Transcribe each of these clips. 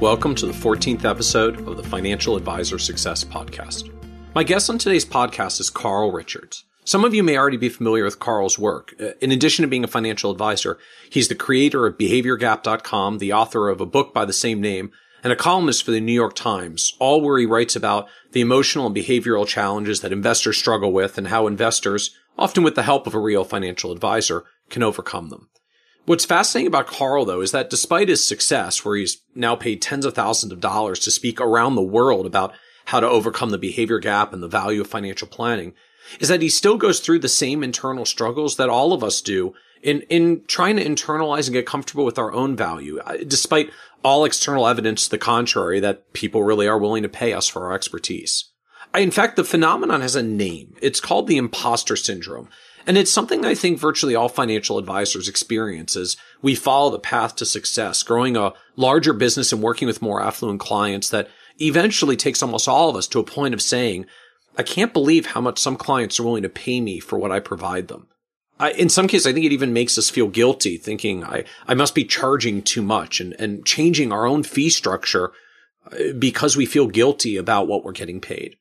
Welcome to the 14th episode of the Financial Advisor Success Podcast. My guest on today's podcast is Carl Richards. Some of you may already be familiar with Carl's work. Uh, in addition to being a financial advisor, he's the creator of BehaviorGap.com, the author of a book by the same name, and a columnist for the New York Times, all where he writes about the emotional and behavioral challenges that investors struggle with and how investors, often with the help of a real financial advisor, can overcome them. What's fascinating about Carl, though, is that despite his success, where he's now paid tens of thousands of dollars to speak around the world about how to overcome the behavior gap and the value of financial planning, is that he still goes through the same internal struggles that all of us do in, in trying to internalize and get comfortable with our own value, uh, despite all external evidence to the contrary that people really are willing to pay us for our expertise. In fact, the phenomenon has a name. It's called the imposter syndrome. And it's something I think virtually all financial advisors experience as we follow the path to success, growing a larger business and working with more affluent clients that eventually takes almost all of us to a point of saying, I can't believe how much some clients are willing to pay me for what I provide them. I, in some cases, I think it even makes us feel guilty thinking I, I must be charging too much and, and changing our own fee structure uh, because we feel guilty about what we're getting paid.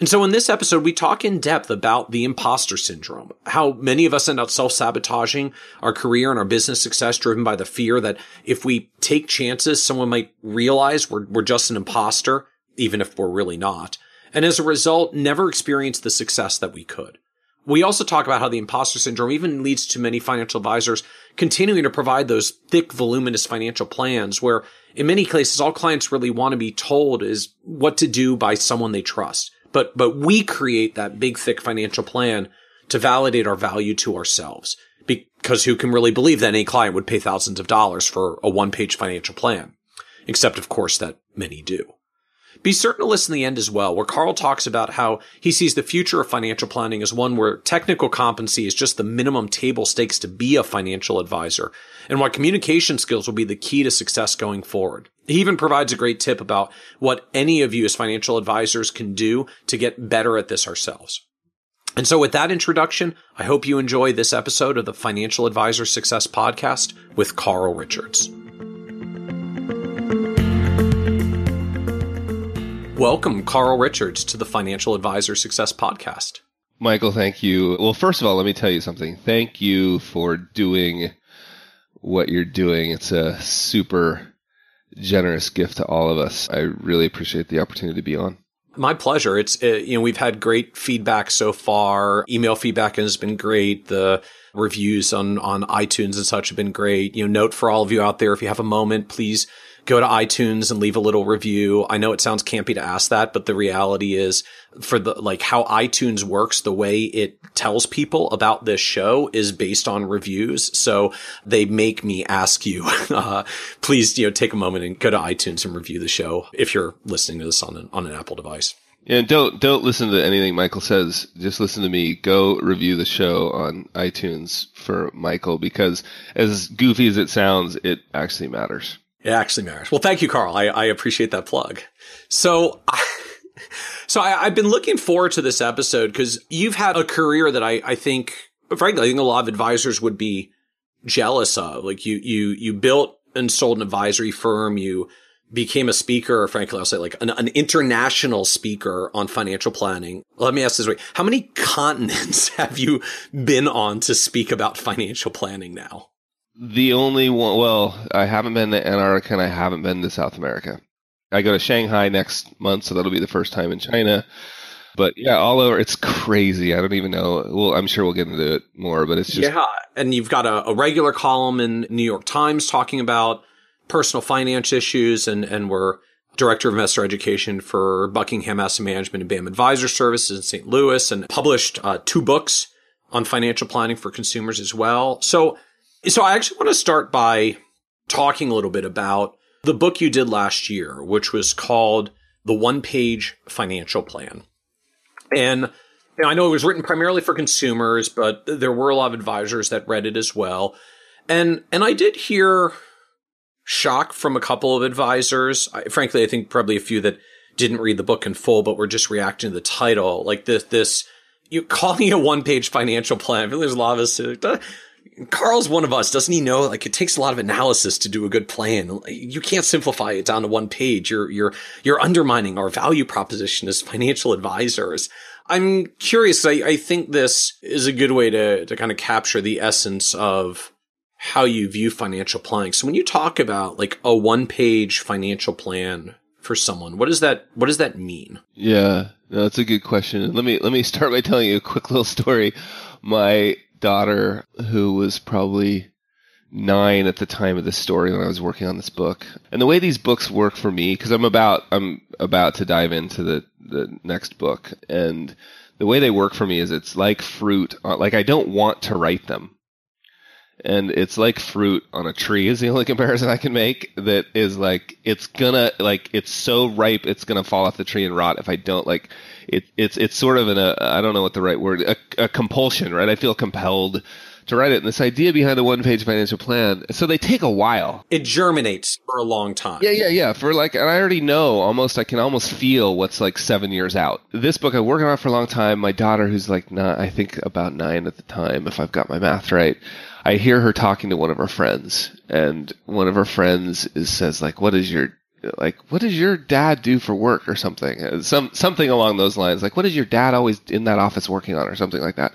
And so in this episode, we talk in depth about the imposter syndrome, how many of us end up self-sabotaging our career and our business success driven by the fear that if we take chances, someone might realize we're, we're just an imposter, even if we're really not. And as a result, never experience the success that we could. We also talk about how the imposter syndrome even leads to many financial advisors continuing to provide those thick, voluminous financial plans where in many cases, all clients really want to be told is what to do by someone they trust. But, but we create that big, thick financial plan to validate our value to ourselves. Because who can really believe that any client would pay thousands of dollars for a one page financial plan? Except, of course, that many do. Be certain to listen to the end as well, where Carl talks about how he sees the future of financial planning as one where technical competency is just the minimum table stakes to be a financial advisor, and why communication skills will be the key to success going forward. He even provides a great tip about what any of you as financial advisors can do to get better at this ourselves. And so with that introduction, I hope you enjoy this episode of the Financial Advisor Success Podcast with Carl Richards. Welcome, Carl Richards, to the Financial Advisor Success Podcast. Michael, thank you. Well, first of all, let me tell you something. Thank you for doing what you're doing. It's a super generous gift to all of us. I really appreciate the opportunity to be on. My pleasure. It's, uh, you know, we've had great feedback so far. Email feedback has been great. The reviews on, on iTunes and such have been great. You know, note for all of you out there, if you have a moment, please go to iTunes and leave a little review. I know it sounds campy to ask that, but the reality is for the, like how iTunes works, the way it tells people about this show is based on reviews. So they make me ask you, uh, please, you know, take a moment and go to iTunes and review the show if you're listening to this on an, on an Apple device. And don't don't listen to anything Michael says. Just listen to me. Go review the show on iTunes for Michael because as goofy as it sounds, it actually matters. It actually matters. Well, thank you, Carl. I, I appreciate that plug. So, I, so I, have been looking forward to this episode because you've had a career that I, I think, frankly, I think a lot of advisors would be jealous of. Like you, you, you built and sold an advisory firm. You became a speaker, or frankly, I'll say like an, an international speaker on financial planning. Let me ask this way. How many continents have you been on to speak about financial planning now? The only one, well, I haven't been to Antarctica and I haven't been to South America. I go to Shanghai next month, so that'll be the first time in China. But yeah, all over, it's crazy. I don't even know. Well, I'm sure we'll get into it more, but it's just. Yeah. And you've got a, a regular column in New York Times talking about personal finance issues, and, and we're director of investor education for Buckingham Asset Management and BAM Advisor Services in St. Louis, and published uh, two books on financial planning for consumers as well. So, so I actually want to start by talking a little bit about the book you did last year, which was called The One Page Financial Plan. And you know, I know it was written primarily for consumers, but there were a lot of advisors that read it as well. And and I did hear shock from a couple of advisors. I, frankly, I think probably a few that didn't read the book in full, but were just reacting to the title. Like this, this, you calling it a one page financial plan. I feel there's a lot of us. Carl's one of us, doesn't he know? Like it takes a lot of analysis to do a good plan. You can't simplify it down to one page. You're, you're, you're undermining our value proposition as financial advisors. I'm curious. I, I think this is a good way to, to kind of capture the essence of how you view financial planning. So when you talk about like a one page financial plan for someone, what does that, what does that mean? Yeah, no, that's a good question. Let me, let me start by telling you a quick little story. My daughter, who was probably nine at the time of this story when I was working on this book. And the way these books work for me, because I'm about I'm about to dive into the the next book, and the way they work for me is it's like fruit. Uh, like I don't want to write them, and it's like fruit on a tree is the only comparison I can make. That is like it's gonna like it's so ripe it's gonna fall off the tree and rot if I don't like it. It's it's sort of an a I don't know what the right word a, a compulsion right. I feel compelled to write it. And this idea behind a one page financial plan, so they take a while. It germinates for a long time. Yeah, yeah, yeah. For like, and I already know almost, I can almost feel what's like seven years out. This book I'm working on for a long time. My daughter, who's like, not, I think about nine at the time, if I've got my math right. I hear her talking to one of her friends, and one of her friends is says like, "What is your like what does your dad do for work or something uh, some something along those lines like what is your dad always in that office working on or something like that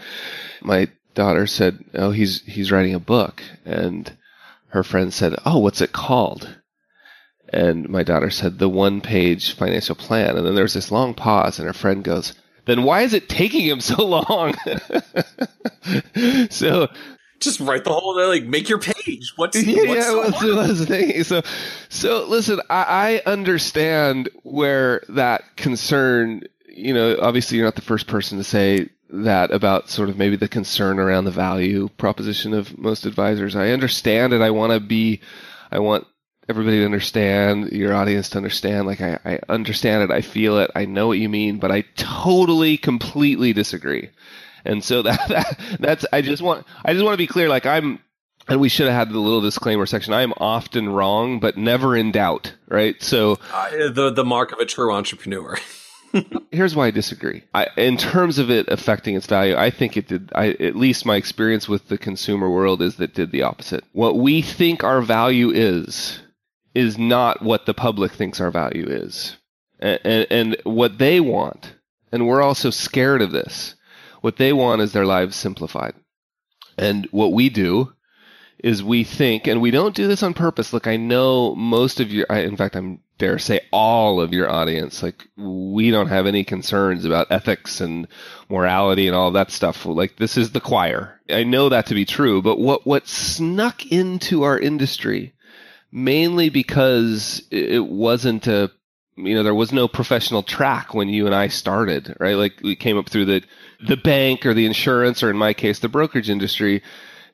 my daughter said, "Oh, he's he's writing a book," and her friend said, "Oh, what's it called?" And my daughter said, "The one-page financial plan." And then there's this long pause, and her friend goes, "Then why is it taking him so long?" so just write the whole thing, like make your page. What's yeah, what's yeah what's, what's the thing? So, so listen, I, I understand where that concern. You know, obviously, you're not the first person to say that about sort of maybe the concern around the value proposition of most advisors. I understand it. I want to be, I want everybody to understand, your audience to understand. Like I, I understand it. I feel it. I know what you mean, but I totally, completely disagree. And so that, that that's, I just want, I just want to be clear. Like I'm, and we should have had the little disclaimer section. I am often wrong, but never in doubt. Right. So uh, the, the mark of a true entrepreneur. Here's why I disagree. I, in terms of it affecting its value, I think it did. I, at least my experience with the consumer world is that did the opposite. What we think our value is is not what the public thinks our value is, and, and, and what they want. And we're also scared of this. What they want is their lives simplified. And what we do is we think, and we don't do this on purpose. Look, I know most of your, I, in fact, I'm dare say all of your audience. Like we don't have any concerns about ethics and morality and all that stuff. Like this is the choir. I know that to be true, but what, what snuck into our industry mainly because it wasn't a, you know, there was no professional track when you and I started, right? Like we came up through the, the bank or the insurance or in my case, the brokerage industry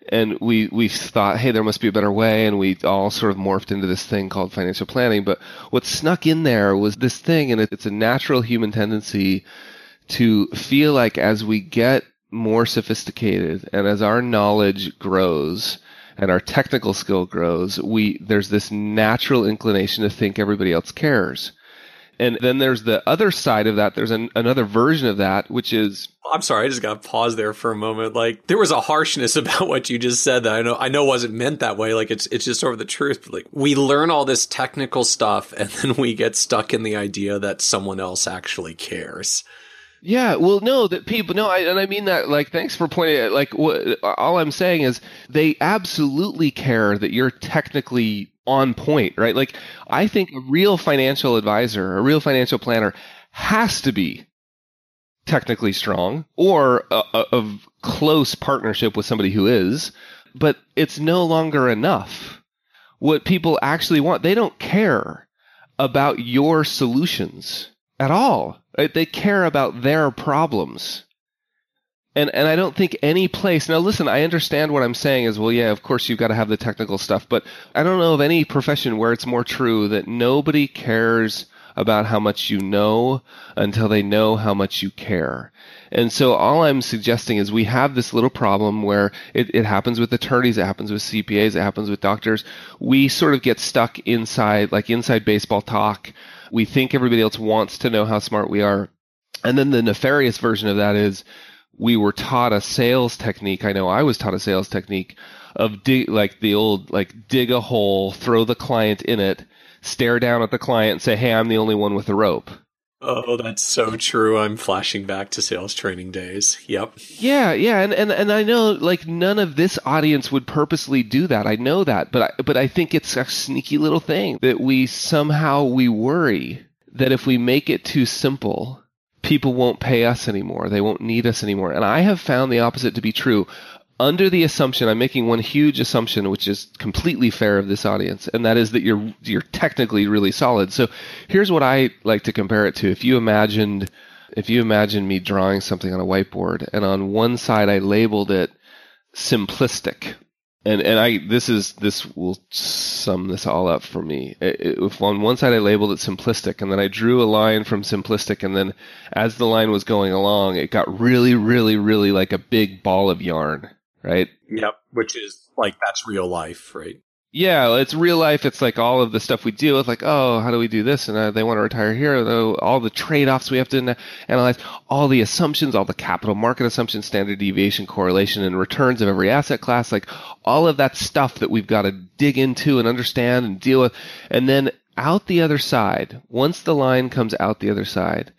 and we we thought, hey, there must be a better way, and we all sort of morphed into this thing called financial planning. But what snuck in there was this thing, and it's a natural human tendency to feel like as we get more sophisticated and as our knowledge grows and our technical skill grows, we there's this natural inclination to think everybody else cares. And then there's the other side of that. There's an, another version of that, which is. I'm sorry. I just got to pause there for a moment. Like there was a harshness about what you just said that I know, I know wasn't meant that way. Like it's, it's just sort of the truth. But like we learn all this technical stuff and then we get stuck in the idea that someone else actually cares. Yeah, well, no, that people, no, I, and I mean that, like, thanks for pointing it. Like, what, all I'm saying is they absolutely care that you're technically on point, right? Like, I think a real financial advisor, a real financial planner has to be technically strong or a, close partnership with somebody who is, but it's no longer enough. What people actually want, they don't care about your solutions at all Right? They care about their problems. And and I don't think any place now listen, I understand what I'm saying is well yeah, of course you've got to have the technical stuff, but I don't know of any profession where it's more true that nobody cares about how much you know until they know how much you care. And so all I'm suggesting is we have this little problem where it, it happens with attorneys, it happens with CPAs, it happens with doctors. We sort of get stuck inside, like inside baseball talk. We think everybody else wants to know how smart we are. And then the nefarious version of that is we were taught a sales technique. I know I was taught a sales technique of dig, like the old, like dig a hole, throw the client in it, stare down at the client and say, Hey, I'm the only one with the rope. Oh, that's so true. I'm flashing back to sales training days. Yep. Yeah, yeah, and, and and I know like none of this audience would purposely do that. I know that, but I, but I think it's a sneaky little thing that we somehow we worry that if we make it too simple, people won't pay us anymore. They won't need us anymore. And I have found the opposite to be true. Under the assumption, I'm making one huge assumption, which is completely fair of this audience, and that is that you're you're technically really solid. So here's what I like to compare it to. If you imagined if you imagine me drawing something on a whiteboard, and on one side I labeled it simplistic, and and I this is this will sum this all up for me. if on one side I labeled it simplistic, and then I drew a line from simplistic, and then as the line was going along, it got really, really, really like a big ball of yarn, right? Yep, which is like that's real life, right? Yeah, it's real life. It's like all of the stuff we deal with, like, oh, how do we do this? And uh, they want to retire here. All the trade offs we have to analyze, all the assumptions, all the capital market assumptions, standard deviation, correlation, and returns of every asset class, like all of that stuff that we've got to dig into and understand and deal with. And then out the other side, once the line comes out the other side,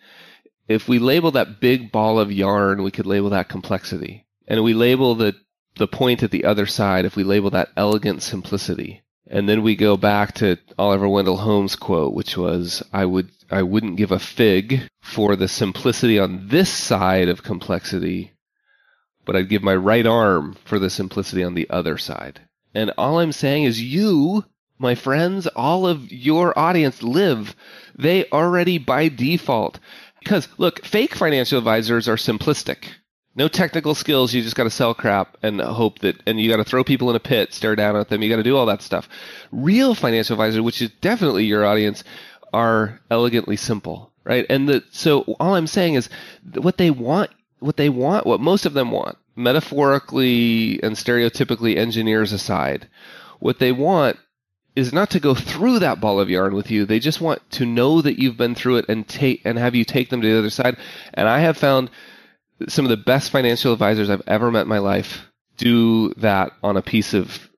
if we label that big ball of yarn, we could label that complexity. And we label the the point at the other side, if we label that elegant simplicity, and then we go back to Oliver Wendell Holmes' quote, which was, I would, I wouldn't give a fig for the simplicity on this side of complexity, but I'd give my right arm for the simplicity on the other side. And all I'm saying is you, my friends, all of your audience live. They already by default. Because look, fake financial advisors are simplistic no technical skills. You just got to sell crap and hope that, and you got to throw people in a pit, stare down at them. You got to do all that stuff. Real financial advisors, which is definitely your audience, are elegantly simple, right? And the, so all I'm saying is what they want, what they want, what most of them want, metaphorically and stereotypically engineers aside, what they want is not to go through that ball of yarn with you. They just want to know that you've been through it and take and have you take them to the other side. And I have found some of the best financial advisors I've ever met in my life do that on a piece of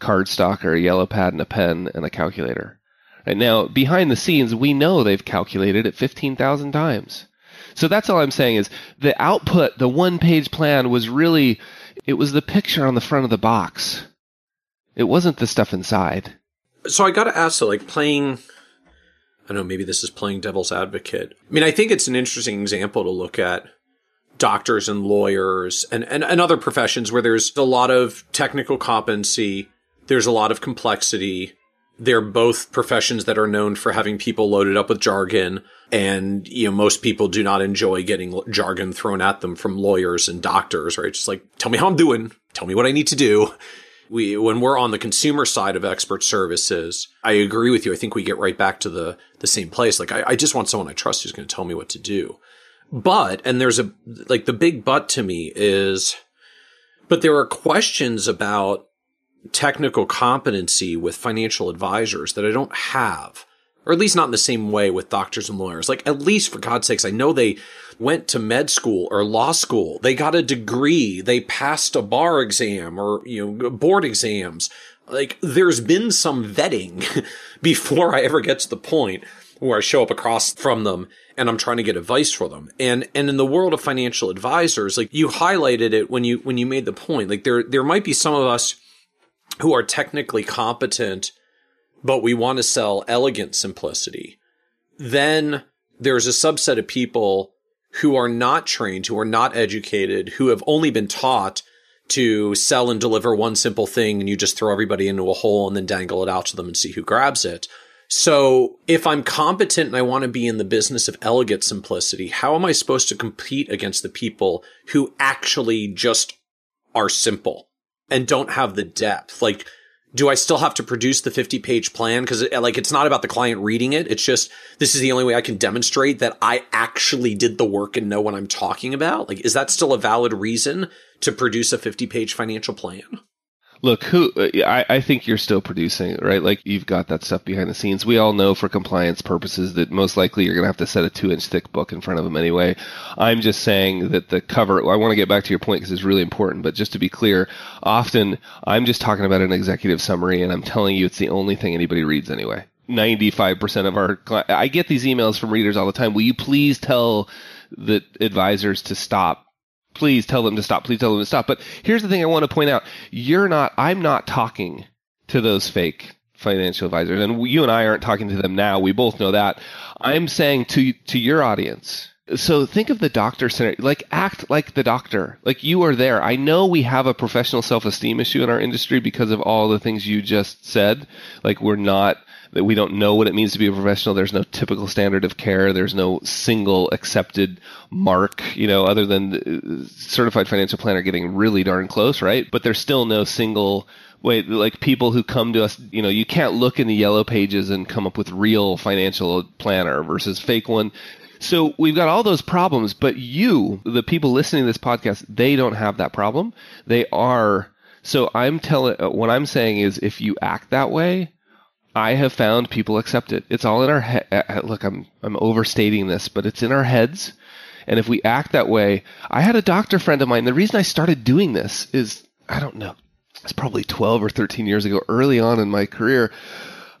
cardstock or a yellow pad and a pen and a calculator. And now, behind the scenes, we know they've calculated it 15,000 times. So that's all I'm saying is the output, the one page plan was really, it was the picture on the front of the box. It wasn't the stuff inside. So I got to ask, like playing, I don't know, maybe this is playing devil's advocate. I mean, I think it's an interesting example to look at doctors and lawyers and, and, and other professions where there's a lot of technical competency, there's a lot of complexity. They're both professions that are known for having people loaded up with jargon. And, you know, most people do not enjoy getting jargon thrown at them from lawyers and doctors, right? Just like, tell me how I'm doing. Tell me what I need to do. We, when we're on the consumer side of expert services, I agree with you. I think we get right back to the, the same place. Like, I, I just want someone I trust who's going to tell me what to do. But, and there's a, like the big but to me is, but there are questions about technical competency with financial advisors that I don't have, or at least not in the same way with doctors and lawyers. Like, at least for God's sakes, I know they went to med school or law school. They got a degree. They passed a bar exam or, you know, board exams. Like, there's been some vetting before I ever get to the point where I show up across from them and I'm trying to get advice for them. And and in the world of financial advisors, like you highlighted it when you when you made the point, like there there might be some of us who are technically competent, but we want to sell elegant simplicity. Then there's a subset of people who are not trained, who are not educated, who have only been taught to sell and deliver one simple thing and you just throw everybody into a hole and then dangle it out to them and see who grabs it. So if I'm competent and I want to be in the business of elegant simplicity, how am I supposed to compete against the people who actually just are simple and don't have the depth? Like do I still have to produce the 50 page plan? Cause it, like, it's not about the client reading it. It's just, this is the only way I can demonstrate that I actually did the work and know what I'm talking about. Like, is that still a valid reason to produce a 50 page financial plan? Look who uh, I, I think you're still producing right? Like you've got that stuff behind the scenes. We all know for compliance purposes that most likely you're going to have to set a two inch thick book in front of them anyway. I'm just saying that the cover i want to get back to your point because it's really important but just to be clear often i'm just talking about an executive summary and i'm telling you it's the only thing anybody reads anyway. 95% of our i get these emails from readers all the time. Will you please tell the advisors to stop please tell them to stop. Please tell them to stop. But here's the thing I want to point out. You're not, I'm not talking to those fake financial advisors. And you and I aren't talking to them now. We both know that. I'm saying to, to your audience. So think of the doctor center Like act like the doctor. Like you are there. I know we have a professional self-esteem issue in our industry because of all the things you just said. Like we're not that we don't know what it means to be a professional. There's no typical standard of care. There's no single accepted mark, you know, other than uh, certified financial planner getting really darn close, right? But there's still no single way, like people who come to us, you know, you can't look in the yellow pages and come up with real financial planner versus fake one. So we've got all those problems, but you, the people listening to this podcast, they don't have that problem. They are. So I'm telling, uh, what I'm saying is if you act that way, I have found people accept it. It's all in our head. Uh, uh, look, I'm I'm overstating this, but it's in our heads. And if we act that way, I had a doctor friend of mine. The reason I started doing this is I don't know. It's probably 12 or 13 years ago, early on in my career.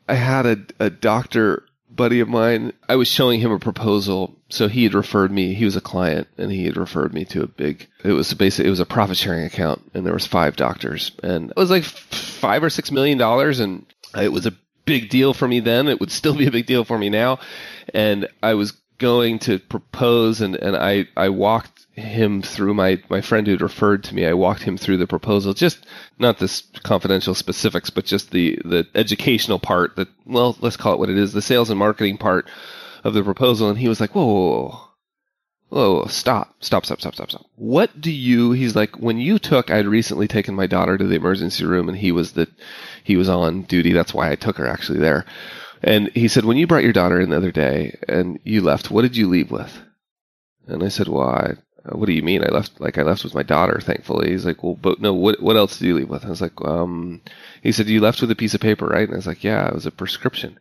I had a, a doctor buddy of mine. I was showing him a proposal. So he had referred me. He was a client and he had referred me to a big, it was basically, it was a profit sharing account and there was five doctors and it was like five or six million dollars. And it was a big deal for me then. It would still be a big deal for me now. And I was going to propose and, and I, I walked him through my, my friend who'd referred to me. I walked him through the proposal, just not this confidential specifics, but just the, the educational part that, well, let's call it what it is, the sales and marketing part of the proposal. And he was like, whoa, whoa, whoa oh, stop, stop, stop, stop, stop, stop. What do you, he's like, when you took, I'd recently taken my daughter to the emergency room and he was the, he was on duty. That's why I took her actually there. And he said, when you brought your daughter in the other day and you left, what did you leave with? And I said, well, I, what do you mean? I left, like I left with my daughter, thankfully. He's like, well, but no, what, what else did you leave with? I was like, um, he said, you left with a piece of paper, right? And I was like, yeah, it was a prescription.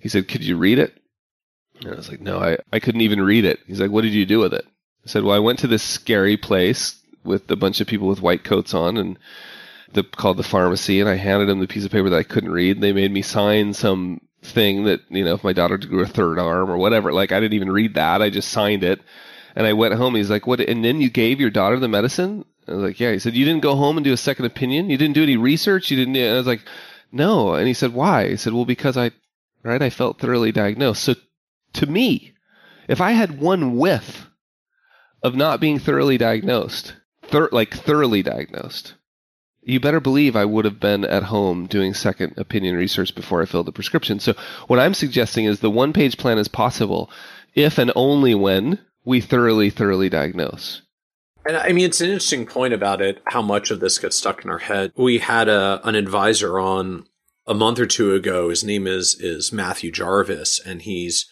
He said, could you read it? And I was like, no, I, I couldn't even read it. He's like, what did you do with it? I said, well, I went to this scary place with a bunch of people with white coats on and the, called the pharmacy and I handed them the piece of paper that I couldn't read. They made me sign some thing that, you know, if my daughter grew a third arm or whatever, like I didn't even read that. I just signed it and I went home. He's like, what? And then you gave your daughter the medicine? I was like, yeah. He said, you didn't go home and do a second opinion? You didn't do any research? You didn't? And I was like, no. And he said, why? He said, well, because I, right, I felt thoroughly diagnosed. So to me, if I had one whiff of not being thoroughly diagnosed, thir- like thoroughly diagnosed, you better believe I would have been at home doing second opinion research before I filled the prescription. So what I'm suggesting is the one page plan is possible if and only when we thoroughly, thoroughly diagnose. And I mean, it's an interesting point about it, how much of this gets stuck in our head. We had a, an advisor on a month or two ago. His name is, is Matthew Jarvis, and he's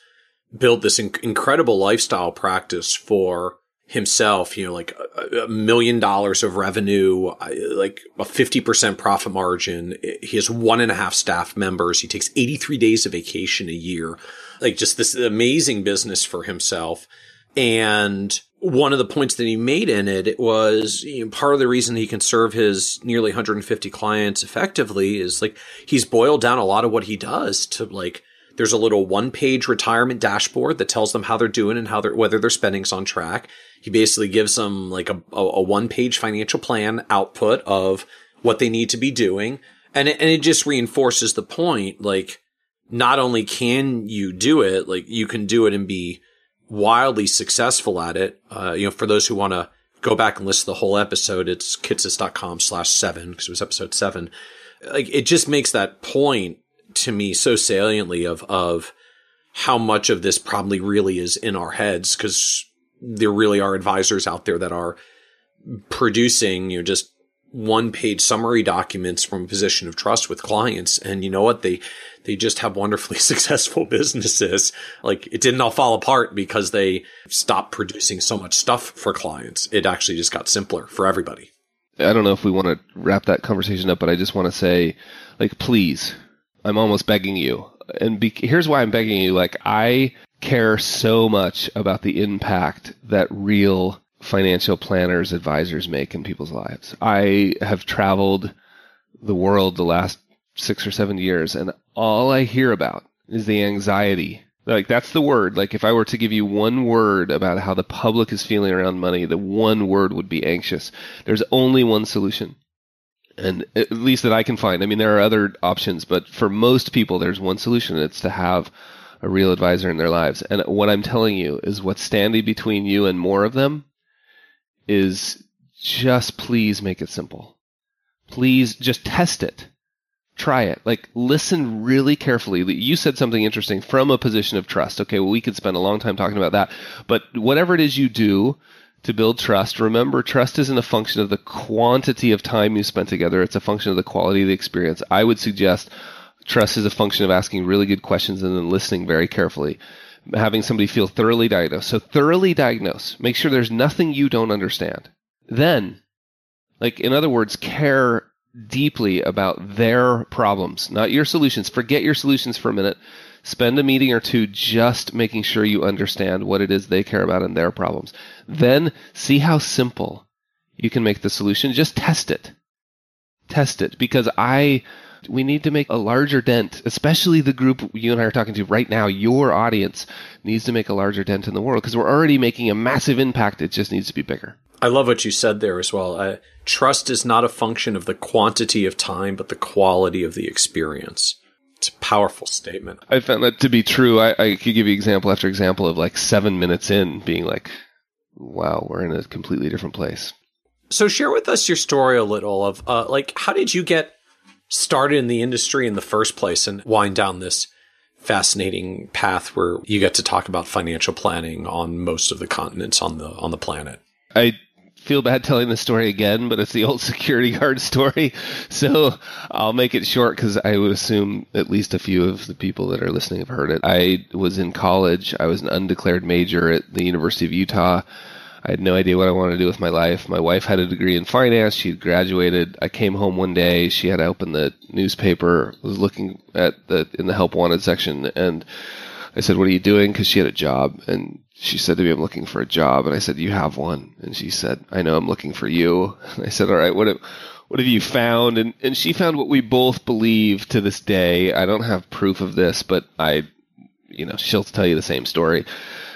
built this inc- incredible lifestyle practice for himself, you know, like a, a million dollars of revenue, uh, like a 50% profit margin. He has one and a half staff members. He takes 83 days of vacation a year, like just this amazing business for himself. And one of the points that he made in it was you know, part of the reason he can serve his nearly 150 clients effectively is like he's boiled down a lot of what he does to like there's a little one page retirement dashboard that tells them how they're doing and how they're, whether their spending's on track. He basically gives them like a, a, a one page financial plan output of what they need to be doing. And it, and it just reinforces the point. Like, not only can you do it, like you can do it and be wildly successful at it. Uh, you know, for those who want to go back and listen to the whole episode, it's kitces.com slash seven because it was episode seven. Like it just makes that point to me so saliently of of how much of this probably really is in our heads because there really are advisors out there that are producing you know just one page summary documents from a position of trust with clients. And you know what? They, they just have wonderfully successful businesses. Like it didn't all fall apart because they stopped producing so much stuff for clients. It actually just got simpler for everybody. I don't know if we want to wrap that conversation up, but I just want to say, like, please, I'm almost begging you. And be- here's why I'm begging you. Like, I care so much about the impact that real financial planners, advisors make in people's lives. I have traveled the world the last six or seven years, and all I hear about is the anxiety. Like, that's the word. Like, if I were to give you one word about how the public is feeling around money, the one word would be anxious. There's only one solution. And at least that I can find. I mean, there are other options, but for most people, there's one solution. It's to have a real advisor in their lives. And what I'm telling you is what's standing between you and more of them is just please make it simple. Please just test it. Try it. Like listen really carefully. You said something interesting from a position of trust. Okay, well we could spend a long time talking about that. But whatever it is you do to build trust, remember trust isn't a function of the quantity of time you spent together, it's a function of the quality of the experience. I would suggest trust is a function of asking really good questions and then listening very carefully having somebody feel thoroughly diagnosed. So thoroughly diagnose. Make sure there's nothing you don't understand. Then, like in other words, care deeply about their problems, not your solutions. Forget your solutions for a minute. Spend a meeting or two just making sure you understand what it is they care about and their problems. Then see how simple you can make the solution. Just test it. Test it because I we need to make a larger dent, especially the group you and I are talking to right now. Your audience needs to make a larger dent in the world because we're already making a massive impact. It just needs to be bigger. I love what you said there as well. Uh, trust is not a function of the quantity of time, but the quality of the experience. It's a powerful statement. I found that to be true. I, I could give you example after example of like seven minutes in being like, wow, we're in a completely different place. So share with us your story a little of uh, like how did you get started in the industry in the first place and wind down this fascinating path where you get to talk about financial planning on most of the continents on the on the planet. I feel bad telling the story again, but it's the old security guard story. So I'll make it short because I would assume at least a few of the people that are listening have heard it. I was in college. I was an undeclared major at the University of Utah. I had no idea what I wanted to do with my life. My wife had a degree in finance. She had graduated. I came home one day. She had opened the newspaper, was looking at the in the help wanted section, and I said, "What are you doing?" Because she had a job, and she said to me, "I'm looking for a job." And I said, "You have one." And she said, "I know. I'm looking for you." And I said, "All right. What have, what have you found?" And and she found what we both believe to this day. I don't have proof of this, but I, you know, she'll tell you the same story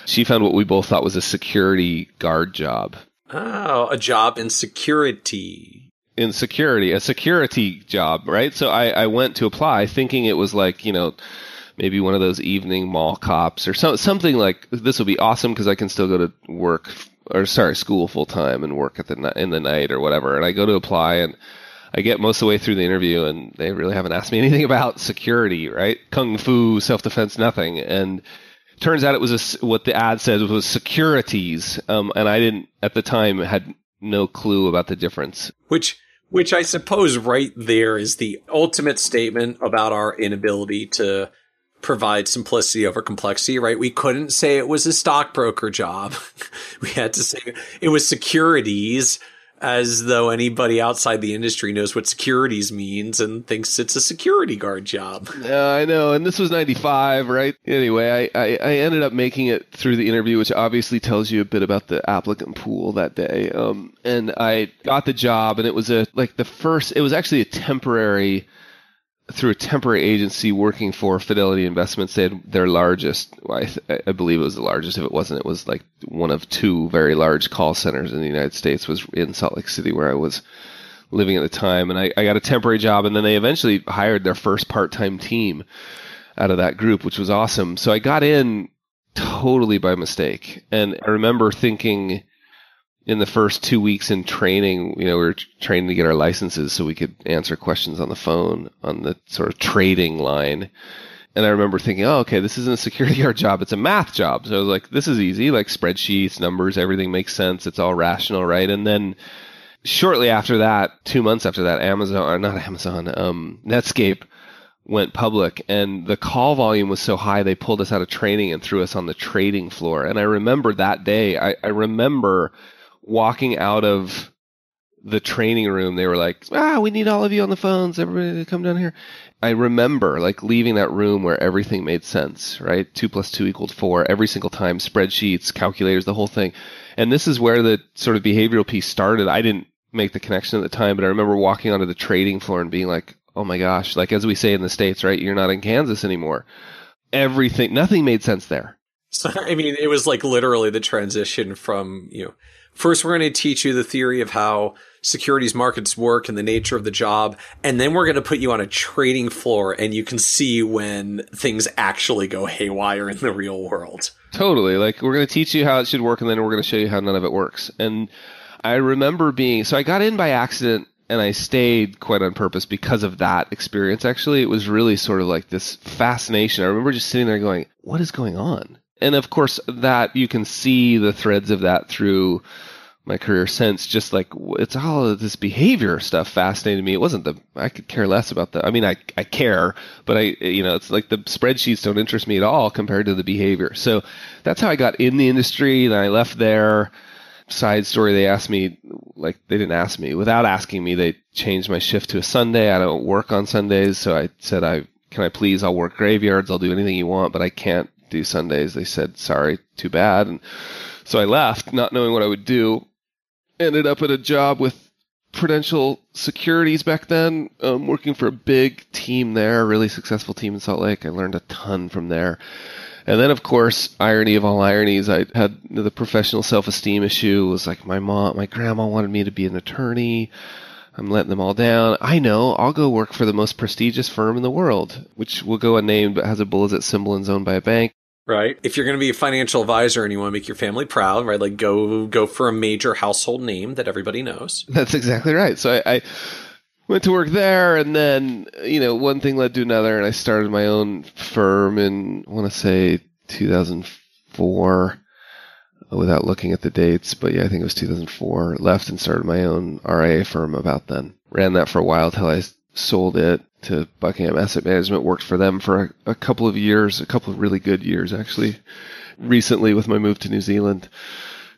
she found what we both thought was a security guard job. Oh, a job in security. In security, a security job, right? So I, I went to apply thinking it was like, you know, maybe one of those evening mall cops or so, something like this will be awesome because I can still go to work or sorry, school full time and work at the in the night or whatever. And I go to apply and I get most of the way through the interview and they really haven't asked me anything about security, right? Kung fu, self defense, nothing. And turns out it was a, what the ad said was securities, um, and I didn't at the time had no clue about the difference. Which, which I suppose right there is the ultimate statement about our inability to provide simplicity over complexity, right? We couldn't say it was a stockbroker job. we had to say it was securities as though anybody outside the industry knows what securities means and thinks it's a security guard job. Yeah, I know. And this was 95, right? Anyway, I, I, I, ended up making it through the interview, which obviously tells you a bit about the applicant pool that day. Um, and I got the job and it was a, like the first, it was actually a temporary through a temporary agency working for Fidelity Investments. They had their largest, I, th- I, believe it was the largest. If it wasn't, it was like one of two very large call centers in the United States. Was in Salt Lake City where I was living at the time, and I, I got a temporary job, and then they eventually hired their first part-time team out of that group, which was awesome. So I got in totally by mistake, and I remember thinking in the first two weeks in training, you know, we were training to get our licenses so we could answer questions on the phone on the sort of trading line. And I remember thinking, oh, okay, this isn't a security guard job. It's a math job. So I was like, this is easy, like spreadsheets, numbers, everything makes sense. It's all rational, right? And then shortly after that, two months after that, Amazon or not Amazon, um, Netscape went public and the call volume was so high they pulled us out of training and threw us on the trading floor. And I remember that day, I, I remember walking out of the training room, they were like, ah, we need all of you on the phones. Everybody to come down here. I remember like leaving that room where everything made sense, right? Two plus two equaled four every single time, spreadsheets, calculators, the whole thing. And this is where the sort of behavioral piece started. I didn't make the connection at the time, but I remember walking onto the trading floor and being like, oh my gosh, like as we say in the States, right? You're not in Kansas anymore. Everything, nothing made sense there. So, I mean, it was like literally the transition from, you know, first we're going to teach you the theory of how securities markets work and the nature of the job. And then we're going to put you on a trading floor and you can see when things actually go haywire in the real world. Totally. Like we're going to teach you how it should work and then we're going to show you how none of it works. And I remember being, so I got in by accident and I stayed quite on purpose because of that experience. Actually, it was really sort of like this fascination. I remember just sitting there going, what is going on? And of course, that you can see the threads of that through my career since just like it's all of this behavior stuff fascinated me. It wasn't the i could care less about the i mean i i care but i you know it's like the spreadsheets don't interest me at all compared to the behavior. So that's how i got in the industry then i left there. Side story they asked me like they didn't ask me. Without asking me they changed my shift to a sunday. I don't work on sundays so i said i can i please? I'll work graveyards. I'll do anything you want but i can't do sundays they said sorry too bad and so i left not knowing what i would do ended up at a job with Prudential Securities back then, um, working for a big team there, a really successful team in Salt Lake. I learned a ton from there. And then, of course, irony of all ironies, I had the professional self-esteem issue. It was like my mom, my grandma wanted me to be an attorney. I'm letting them all down. I know. I'll go work for the most prestigious firm in the world, which will go unnamed but has a Bullizet symbol and is owned by a bank right? If you're going to be a financial advisor and you want to make your family proud, right? Like go go for a major household name that everybody knows. That's exactly right. So I, I went to work there, and then you know one thing led to another, and I started my own firm in I want to say 2004. Without looking at the dates, but yeah, I think it was 2004. Left and started my own RIA firm about then. Ran that for a while till I sold it to Buckingham Asset Management, worked for them for a, a, couple of years, a couple of really good years actually. Recently, with my move to New Zealand,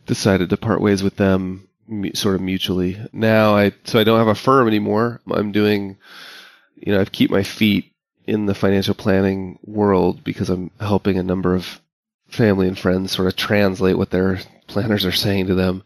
decided to part ways with them sort of mutually. Now I, so I don't have a firm anymore. I'm doing, you know, I've keep my feet in the financial planning world because I'm helping a number of family and friends sort of translate what their planners are saying to them.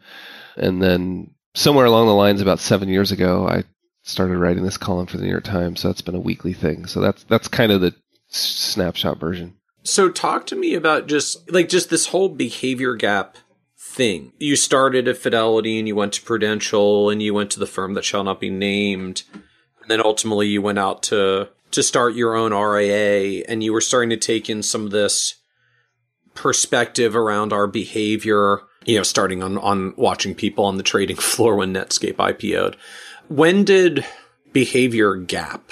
And then somewhere along the lines about seven years ago, I started writing this column for the New York Times. So that's been a weekly thing. So that's that's kind of the snapshot version. So talk to me about just like just this whole behavior gap thing. You started at Fidelity and you went to Prudential and you went to the firm that shall not be named. And then ultimately you went out to to start your own RIA and you were starting to take in some of this perspective around our behavior, you know, starting on on watching people on the trading floor when Netscape IPO'd when did behavior gap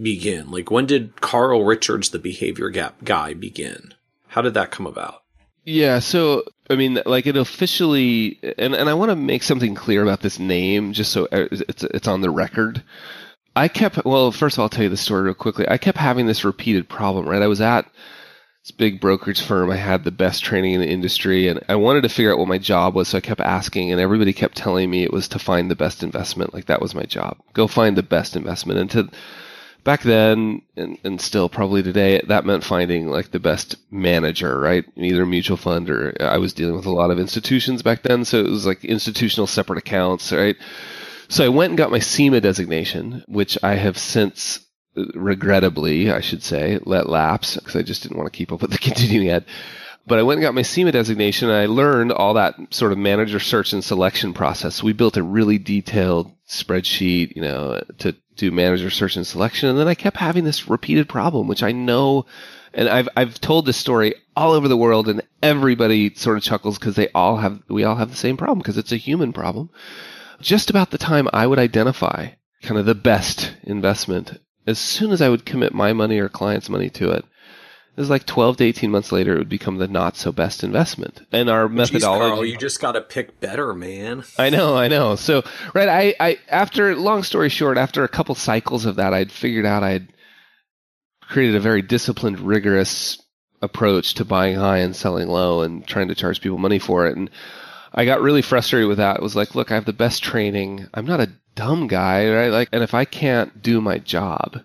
begin? Like when did Carl Richards, the behavior gap guy, begin? How did that come about? Yeah, so I mean, like it officially, and and I want to make something clear about this name, just so uh, it's it's on the record. I kept well. First of all, I'll tell you the story real quickly. I kept having this repeated problem. Right, I was at this big brokerage firm. I had the best training in the industry and I wanted to figure out what my job was. So I kept asking and everybody kept telling me it was to find the best investment. Like that was my job. Go find the best investment. And to back then and, and still probably today, that meant finding like the best manager, right? Either mutual fund or I was dealing with a lot of institutions back then. So it was like institutional separate accounts, right? So I went and got my CIMA designation, which I have since regrettably, I should say, let lapse because I just didn't want to keep up with the continuing ed. But I went and got my CIMA designation and I learned all that sort of manager search and selection process. We built a really detailed spreadsheet, you know, to do manager search and selection. And then I kept having this repeated problem, which I know, and I've, I've told this story all over the world and everybody sort of chuckles because they all have, we all have the same problem because it's a human problem. Just about the time I would identify kind of the best investment as soon as I would commit my money or clients' money to it, It was like 12 to 18 months later, it would become the not so best investment. And our methodology. Jeez, Carl, you just got to pick better, man. I know, I know. So, right, I, I, after, long story short, after a couple cycles of that, I'd figured out I'd created a very disciplined, rigorous approach to buying high and selling low and trying to charge people money for it. And I got really frustrated with that. It was like, look, I have the best training. I'm not a dumb guy, right? Like, and if I can't do my job,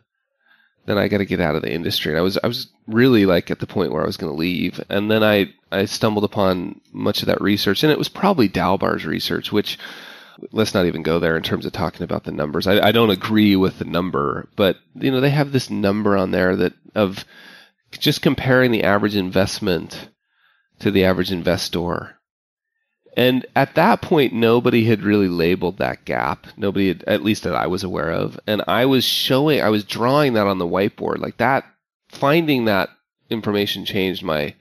then I got to get out of the industry. And I was, I was really like at the point where I was going to leave. And then I, I stumbled upon much of that research and it was probably Dalbar's research, which let's not even go there in terms of talking about the numbers. I, I don't agree with the number, but you know, they have this number on there that of just comparing the average investment to the average investor and at that point, nobody had really labeled that gap. Nobody had, at least that I was aware of. And I was showing, I was drawing that on the whiteboard. Like that, finding that information changed my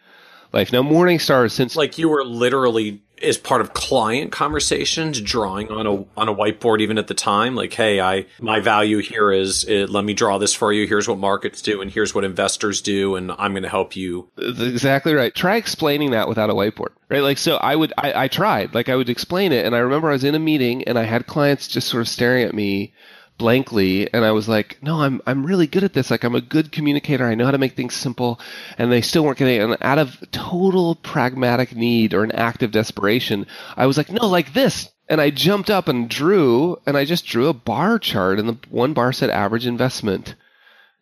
life. Now, Morningstar, since. Like you were literally as part of client conversations drawing on a on a whiteboard even at the time like hey i my value here is uh, let me draw this for you. Here's what markets do and here's what investors do and i'm going to help you. That's exactly right. Try explaining that without a whiteboard right? Like so i would I, I tried. Like i would explain it and i remember i was in a meeting and i had clients just sort of staring at me blankly and I was like, no, I'm I'm really good at this. Like I'm a good communicator. I know how to make things simple. And they still weren't getting it. And out of total pragmatic need or an act of desperation, I was like, no, like this. And I jumped up and drew and I just drew a bar chart and the one bar said average investment.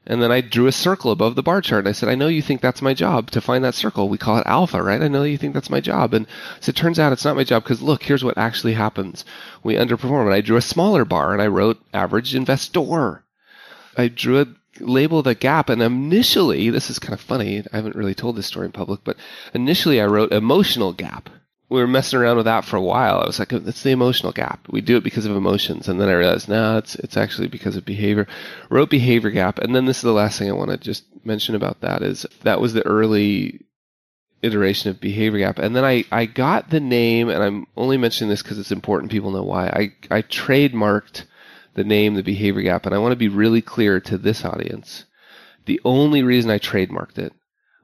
And then I drew a circle above the bar chart. And I said, I know you think that's my job to find that circle. We call it alpha, right? I know you think that's my job. And so it turns out it's not my job because look, here's what actually happens. We underperform. And I drew a smaller bar and I wrote average investor. I drew a label the gap. And initially, this is kind of funny. I haven't really told this story in public, but initially I wrote emotional gap we were messing around with that for a while. I was like, oh, "That's the emotional gap. We do it because of emotions." And then I realized, no, it's it's actually because of behavior. Wrote behavior gap, and then this is the last thing I want to just mention about that is that was the early iteration of behavior gap, and then I I got the name, and I'm only mentioning this because it's important. People know why. I I trademarked the name, the behavior gap, and I want to be really clear to this audience. The only reason I trademarked it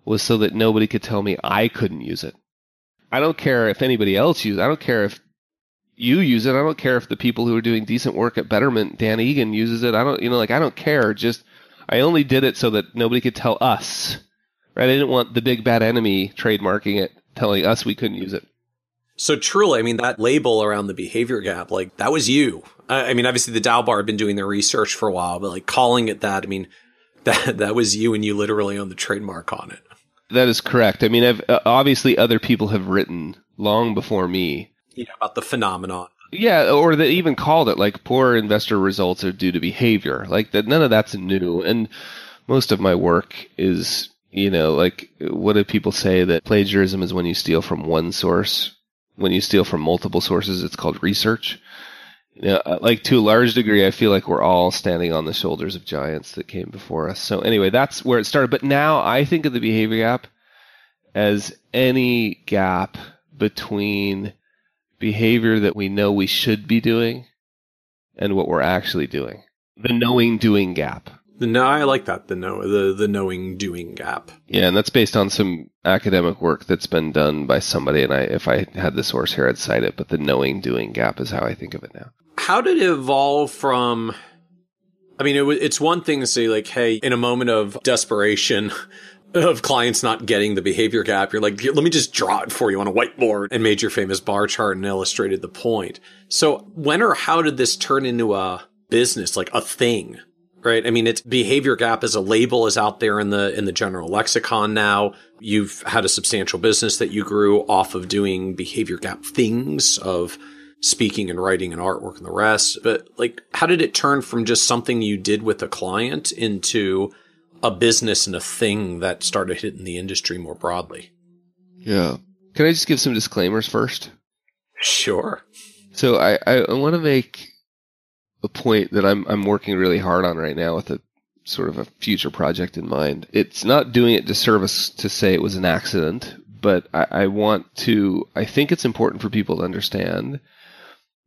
was so that nobody could tell me I couldn't use it. I don't care if anybody else uses. I don't care if you use it. I don't care if the people who are doing decent work at Betterment, Dan Egan uses it. I don't, you know, like I don't care. Just I only did it so that nobody could tell us. Right? I didn't want the big bad enemy trademarking it, telling us we couldn't use it. So truly, I mean, that label around the behavior gap, like that was you. I, I mean, obviously the Dalbar had been doing their research for a while, but like calling it that, I mean, that that was you, and you literally own the trademark on it. That is correct. I mean, I've, uh, obviously other people have written long before me. Yeah, about the phenomenon. Yeah, or they even called it like poor investor results are due to behavior. Like that, none of that's new. And most of my work is, you know, like what do people say that plagiarism is when you steal from one source? When you steal from multiple sources, it's called research you know, uh, like to a large degree, I feel like we're all standing on the shoulders of giants that came before us. So anyway, that's where it started. But now I think of the behavior gap as any gap between behavior that we know we should be doing and what we're actually doing. The knowing doing gap. No, I like that. The know the the knowing doing gap. Yeah, and that's based on some academic work that's been done by somebody. And I, if I had the source here, I'd cite it. But the knowing doing gap is how I think of it now how did it evolve from I mean, it, it's one thing to say, like, hey, in a moment of desperation of clients not getting the behavior gap, you're like, let me just draw it for you on a whiteboard and made your famous bar chart and illustrated the point. So, when or how did this turn into a business, like a thing? Right. I mean, it's behavior gap as a label is out there in the, in the general lexicon now. You've had a substantial business that you grew off of doing behavior gap things of speaking and writing and artwork and the rest. But like, how did it turn from just something you did with a client into a business and a thing that started hitting the industry more broadly? Yeah. Can I just give some disclaimers first? Sure. So I, I want to make a point that I'm I'm working really hard on right now with a sort of a future project in mind. It's not doing it disservice to say it was an accident, but I, I want to I think it's important for people to understand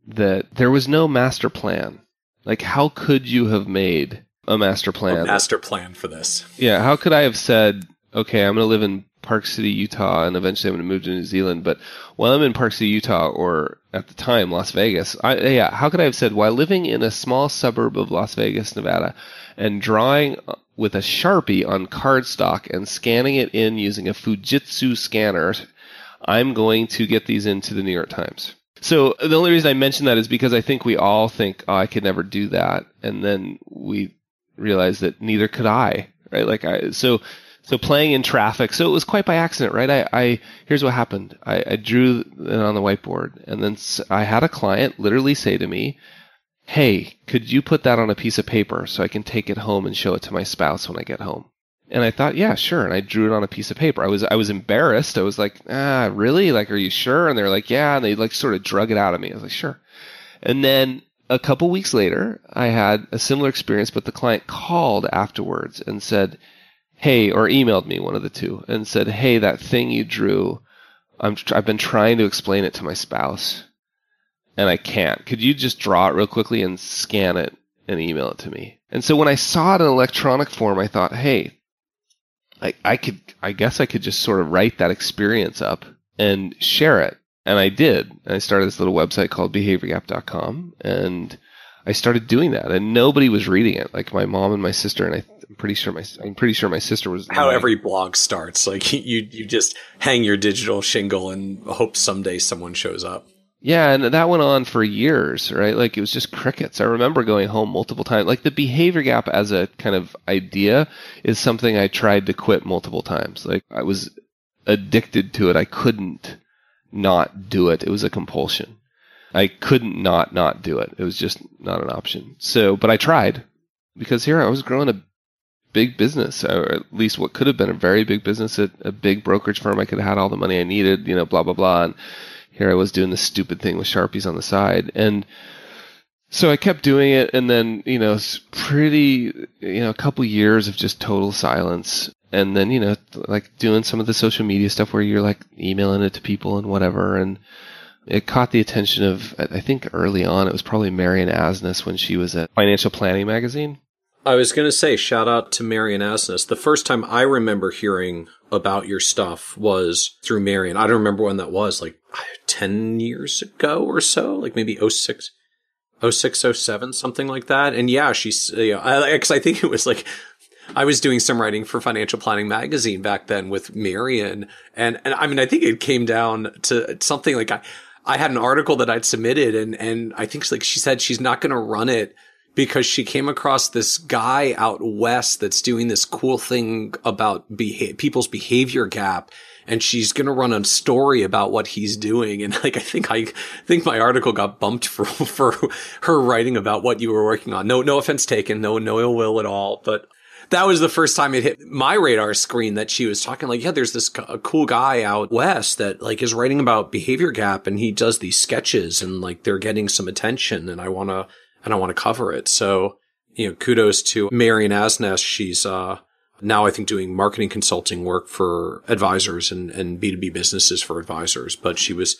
that there was no master plan. Like, how could you have made a master plan? A master plan for this. Yeah. How could I have said, okay, I'm going to live in Park City, Utah, and eventually I'm going to move to New Zealand. But while I'm in Park City, Utah, or at the time Las Vegas, I, yeah, how could I have said while living in a small suburb of Las Vegas, Nevada, and drawing uh, with a sharpie on cardstock and scanning it in using a Fujitsu scanner, I'm going to get these into the New York Times. So the only reason I mention that is because I think we all think, oh, I could never do that, and then we realize that neither could I, right? Like I, so so playing in traffic. So it was quite by accident, right? I, I here's what happened. I, I drew it on the whiteboard, and then I had a client literally say to me, "Hey, could you put that on a piece of paper so I can take it home and show it to my spouse when I get home?" And I thought, yeah, sure. And I drew it on a piece of paper. I was I was embarrassed. I was like, ah, really? Like, are you sure? And they're like, yeah. And they like sort of drug it out of me. I was like, sure. And then a couple weeks later, I had a similar experience, but the client called afterwards and said, hey, or emailed me, one of the two, and said, hey, that thing you drew, I'm, I've been trying to explain it to my spouse, and I can't. Could you just draw it real quickly and scan it and email it to me? And so when I saw it in electronic form, I thought, hey, I, I could, I guess I could just sort of write that experience up and share it. And I did. And I started this little website called behaviorgap.com and I started doing that and nobody was reading it. Like my mom and my sister and I I'm pretty sure my I'm pretty sure my sister was how every blog starts. Like you you just hang your digital shingle and hope someday someone shows up. Yeah, and that went on for years, right? Like it was just crickets. I remember going home multiple times. Like the behavior gap as a kind of idea is something I tried to quit multiple times. Like I was addicted to it. I couldn't not do it. It was a compulsion. I couldn't not not do it. It was just not an option. So, but I tried because here I was growing a big business, or at least what could have been a very big business at a big brokerage firm. I could have had all the money I needed, you know, blah, blah, blah. And here I was doing this stupid thing with Sharpies on the side. And so I kept doing it. And then, you know, pretty, you know, a couple years of just total silence. And then, you know, like doing some of the social media stuff where you're like emailing it to people and whatever. And, it caught the attention of I think early on it was probably Marion Asnes when she was at Financial Planning magazine. I was going to say, shout out to Marion Asnes. The first time I remember hearing about your stuff was through Marion. I don't remember when that was, like 10 years ago or so, like maybe 06, 06, 07, something like that. And yeah, she's, you know, cause I think it was like, I was doing some writing for Financial Planning magazine back then with Marion. And, and I mean, I think it came down to something like I, I had an article that I'd submitted and, and I think like she said she's not going to run it because she came across this guy out west that's doing this cool thing about beha- people's behavior gap and she's going to run a story about what he's doing. And like i think i think my article got bumped for for her writing about what you were working on. No no offense taken. No no ill will at all. But that was the first time it hit my radar screen that she was talking like, yeah, there's this cool guy out west that like is writing about behavior gap and he does these sketches and like they're getting some attention and I want to and I want to cover it. So, you know, kudos to Marion Asnes. She's, uh, now I think doing marketing consulting work for advisors and, and B2B businesses for advisors, but she was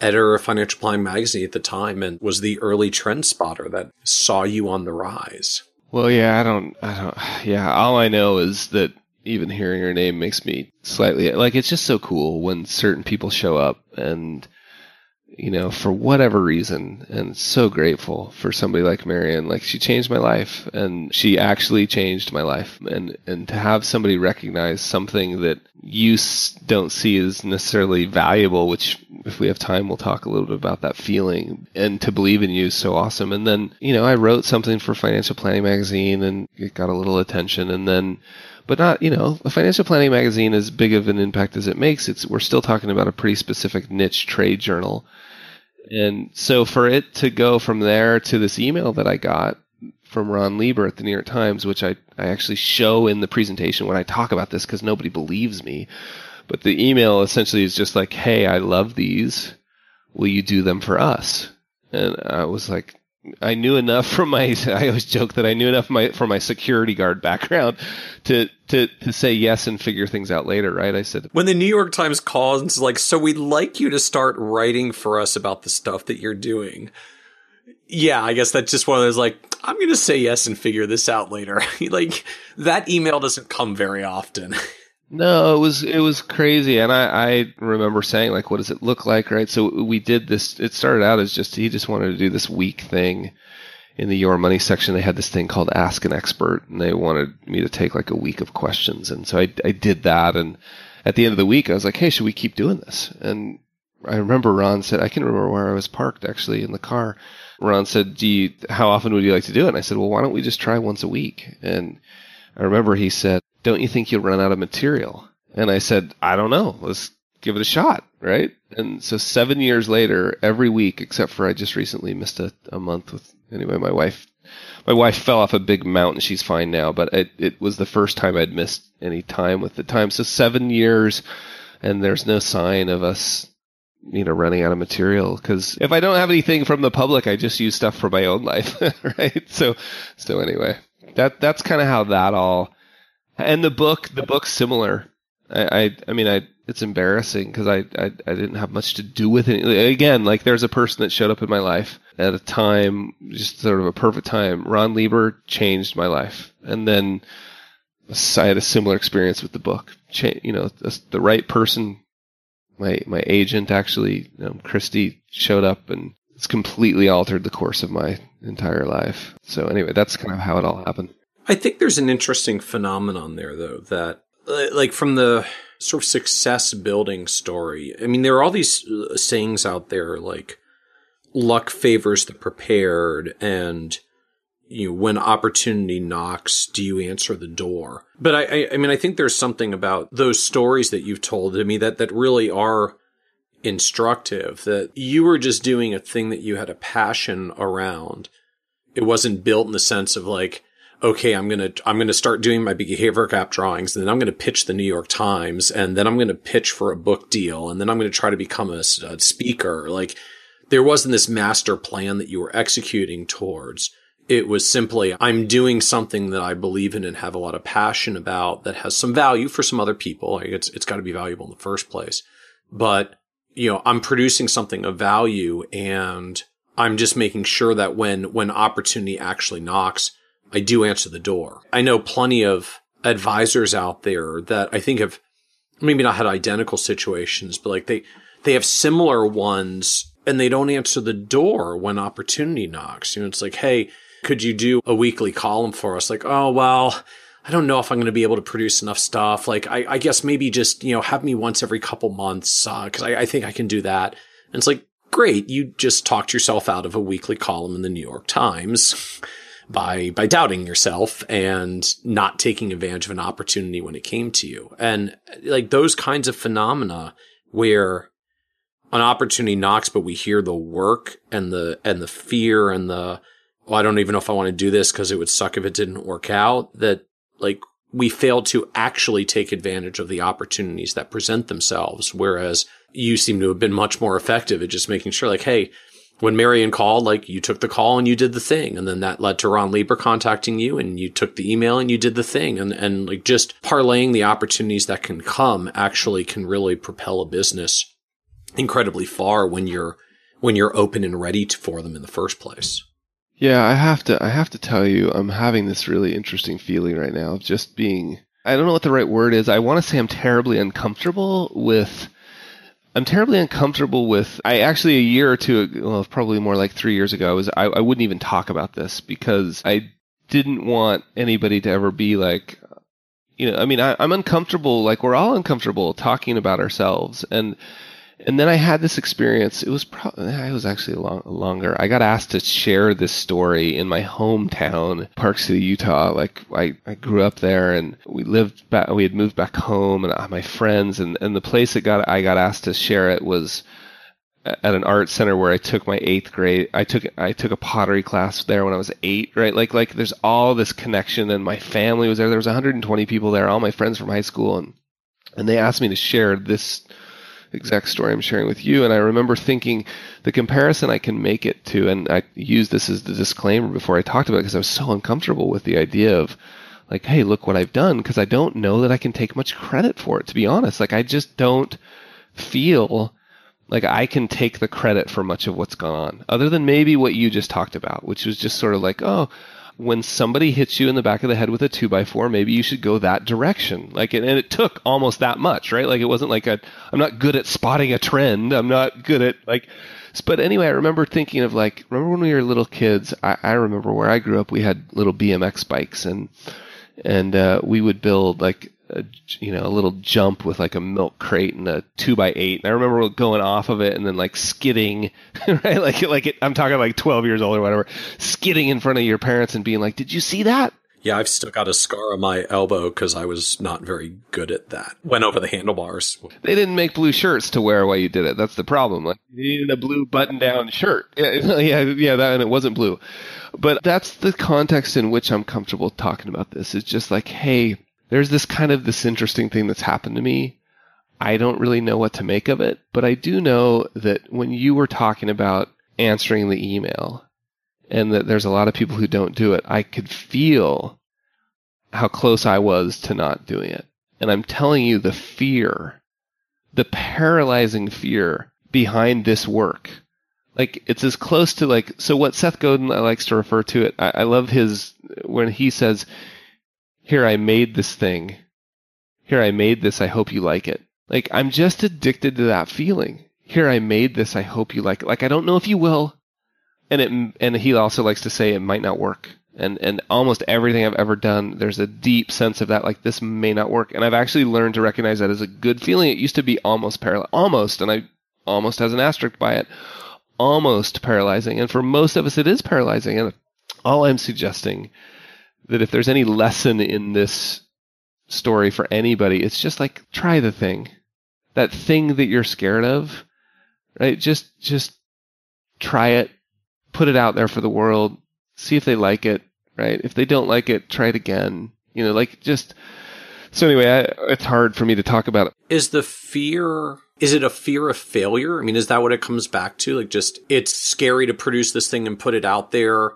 editor of Financial Planning magazine at the time and was the early trend spotter that saw you on the rise. Well, yeah, I don't, I don't, yeah, all I know is that even hearing her name makes me slightly, like, it's just so cool when certain people show up and, you know, for whatever reason, and so grateful for somebody like Marion. Like she changed my life, and she actually changed my life. And and to have somebody recognize something that you don't see as necessarily valuable, which if we have time, we'll talk a little bit about that feeling, and to believe in you is so awesome. And then you know, I wrote something for Financial Planning magazine, and it got a little attention, and then but not you know a financial planning magazine as big of an impact as it makes it's we're still talking about a pretty specific niche trade journal and so for it to go from there to this email that i got from ron lieber at the new york times which i, I actually show in the presentation when i talk about this because nobody believes me but the email essentially is just like hey i love these. Will you do them for us? And i was like I knew enough from my I always joke that I knew enough my from my security guard background to to to say yes and figure things out later, right? I said when the New York Times calls and says like, so we'd like you to start writing for us about the stuff that you're doing. Yeah, I guess that's just one of those like I'm going to say yes and figure this out later. like that email doesn't come very often. No, it was it was crazy, and I I remember saying like, what does it look like, right? So we did this. It started out as just he just wanted to do this week thing in the Your Money section. They had this thing called Ask an Expert, and they wanted me to take like a week of questions, and so I I did that, and at the end of the week, I was like, hey, should we keep doing this? And I remember Ron said, I can remember where I was parked actually in the car. Ron said, do you, how often would you like to do it? And I said, well, why don't we just try once a week? And I remember he said, don't you think you'll run out of material? And I said, I don't know. Let's give it a shot. Right. And so seven years later, every week, except for I just recently missed a, a month with, anyway, my wife, my wife fell off a big mountain. She's fine now, but it, it was the first time I'd missed any time with the time. So seven years and there's no sign of us you know running out of material because if i don't have anything from the public i just use stuff for my own life right so so anyway that that's kind of how that all and the book the book's similar. I i, I mean i it's embarrassing because I, I i didn't have much to do with it. Again like there's a person that showed up in my life at a time just sort of a perfect time. Ron lieber changed my life. And then i had a similar experience with the book. Cha- you know the, the right person my my agent actually, um, Christy, showed up and it's completely altered the course of my entire life. So anyway, that's kind of how it all happened. I think there's an interesting phenomenon there, though, that like from the sort of success building story. I mean, there are all these uh, sayings out there like luck favors the prepared and you know, when opportunity knocks, do you answer the door? But I, I, I mean, I think there's something about those stories that you've told to me that, that really are instructive that you were just doing a thing that you had a passion around. It wasn't built in the sense of like, okay, I'm going to, I'm going to start doing my behavior gap drawings. And then I'm going to pitch the New York Times and then I'm going to pitch for a book deal. And then I'm going to try to become a, a speaker. Like there wasn't this master plan that you were executing towards it was simply, I'm doing something that I believe in and have a lot of passion about that has some value for some other people. Like it's, it's got to be valuable in the first place. But, you know, I'm producing something of value and I'm just making sure that when, when opportunity actually knocks, I do answer the door. I know plenty of advisors out there that I think have maybe not had identical situations, but like they, they have similar ones and they don't answer the door when opportunity knocks. You know, it's like, Hey, could you do a weekly column for us? Like, oh, well, I don't know if I'm going to be able to produce enough stuff. Like, I, I guess maybe just, you know, have me once every couple months, uh, cause I, I think I can do that. And it's like, great. You just talked yourself out of a weekly column in the New York Times by, by doubting yourself and not taking advantage of an opportunity when it came to you. And like those kinds of phenomena where an opportunity knocks, but we hear the work and the, and the fear and the, well, I don't even know if I want to do this because it would suck if it didn't work out. That like we fail to actually take advantage of the opportunities that present themselves. Whereas you seem to have been much more effective at just making sure like, Hey, when Marion called, like you took the call and you did the thing. And then that led to Ron Lieber contacting you and you took the email and you did the thing. And, and like just parlaying the opportunities that can come actually can really propel a business incredibly far when you're, when you're open and ready to, for them in the first place. Yeah, I have to I have to tell you I'm having this really interesting feeling right now of just being I don't know what the right word is. I want to say I'm terribly uncomfortable with I'm terribly uncomfortable with I actually a year or two well probably more like 3 years ago I was I, I wouldn't even talk about this because I didn't want anybody to ever be like you know I mean I, I'm uncomfortable like we're all uncomfortable talking about ourselves. And and then I had this experience. It was probably, it was actually long, longer. I got asked to share this story in my hometown, Park City, Utah. Like I, I grew up there and we lived back, we had moved back home and uh, my friends and, and the place that got, I got asked to share it was at an art center where I took my eighth grade. I took, I took a pottery class there when I was eight, right? Like, like there's all this connection and my family was there. There was 120 people there, all my friends from high school and, and they asked me to share this exact story I'm sharing with you. And I remember thinking the comparison I can make it to, and I used this as the disclaimer before I talked about it because I was so uncomfortable with the idea of like, hey, look what I've done because I don't know that I can take much credit for it, to be honest. Like, I just don't feel like I can take the credit for much of what's gone on, other than maybe what you just talked about, which was just sort of like, oh, when somebody hits you in the back of the head with a two by four, maybe you should go that direction. Like, and it took almost that much, right? Like, it wasn't like a, I'm not good at spotting a trend. I'm not good at like, but anyway, I remember thinking of like, remember when we were little kids? I, I remember where I grew up, we had little BMX bikes and, and, uh, we would build like a, you know, a little jump with like a milk crate and a two by eight. And I remember going off of it and then like skidding, right? Like, like it, I'm talking like 12 years old or whatever, skidding in front of your parents and being like, did you see that? Yeah, I've still got a scar on my elbow because I was not very good at that. Went over the handlebars. They didn't make blue shirts to wear while you did it. That's the problem. Like you needed a blue button-down shirt. Yeah, yeah, yeah. That and it wasn't blue. But that's the context in which I'm comfortable talking about this. It's just like, hey, there's this kind of this interesting thing that's happened to me. I don't really know what to make of it, but I do know that when you were talking about answering the email and that there's a lot of people who don't do it, I could feel how close I was to not doing it. And I'm telling you the fear, the paralyzing fear behind this work. Like it's as close to like, so what Seth Godin likes to refer to it. I, I love his, when he says, here I made this thing. Here I made this. I hope you like it. Like I'm just addicted to that feeling. Here I made this. I hope you like it. Like I don't know if you will. And it and he also likes to say it might not work. And and almost everything I've ever done, there's a deep sense of that like this may not work. And I've actually learned to recognize that as a good feeling. It used to be almost parallel, almost, and I almost has an asterisk by it, almost paralyzing. And for most of us, it is paralyzing. And all I'm suggesting that if there's any lesson in this story for anybody, it's just like try the thing. That thing that you're scared of, right? Just just try it, put it out there for the world, see if they like it, right? If they don't like it, try it again. You know, like just so anyway, I, it's hard for me to talk about it. Is the fear is it a fear of failure? I mean, is that what it comes back to? Like just it's scary to produce this thing and put it out there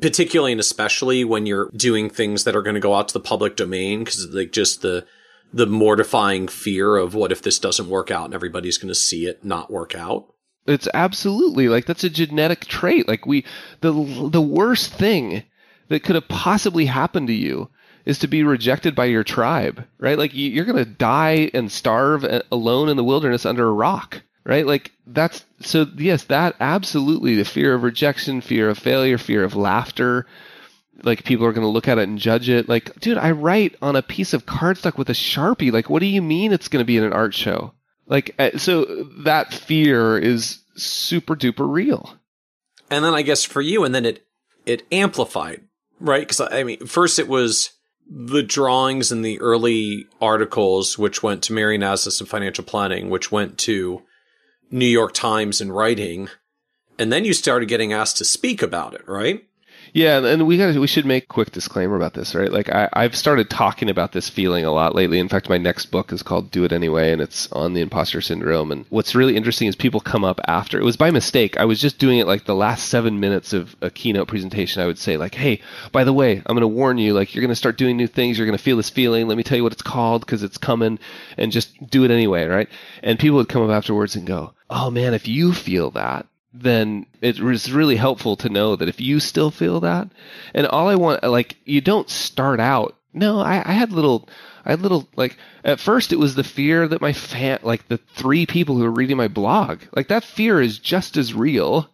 particularly and especially when you're doing things that are going to go out to the public domain because like just the the mortifying fear of what if this doesn't work out and everybody's going to see it not work out. It's absolutely like that's a genetic trait. Like we the the worst thing that could have possibly happened to you is to be rejected by your tribe right? Like you're going to die and starve alone in the wilderness under a rock right? Like that's so yes, that absolutely the fear of rejection, fear of failure, fear of laughter. Like people are going to look at it and judge it. Like, dude, I write on a piece of cardstock with a sharpie. Like, what do you mean it's going to be in an art show? Like, uh, so that fear is super duper real. And then I guess for you, and then it it amplified, right? Because I mean, first it was the drawings and the early articles, which went to Marion Asnes and Financial Planning, which went to New York Times and writing, and then you started getting asked to speak about it, right? Yeah, and we got we should make quick disclaimer about this, right? Like I, I've started talking about this feeling a lot lately. In fact, my next book is called "Do It Anyway," and it's on the imposter syndrome. And what's really interesting is people come up after. It was by mistake. I was just doing it like the last seven minutes of a keynote presentation. I would say like, "Hey, by the way, I'm going to warn you. Like, you're going to start doing new things. You're going to feel this feeling. Let me tell you what it's called because it's coming, and just do it anyway, right?" And people would come up afterwards and go, "Oh man, if you feel that." Then it was really helpful to know that if you still feel that, and all I want, like, you don't start out. No, I, I had little, I had little, like, at first it was the fear that my fan, like the three people who were reading my blog, like that fear is just as real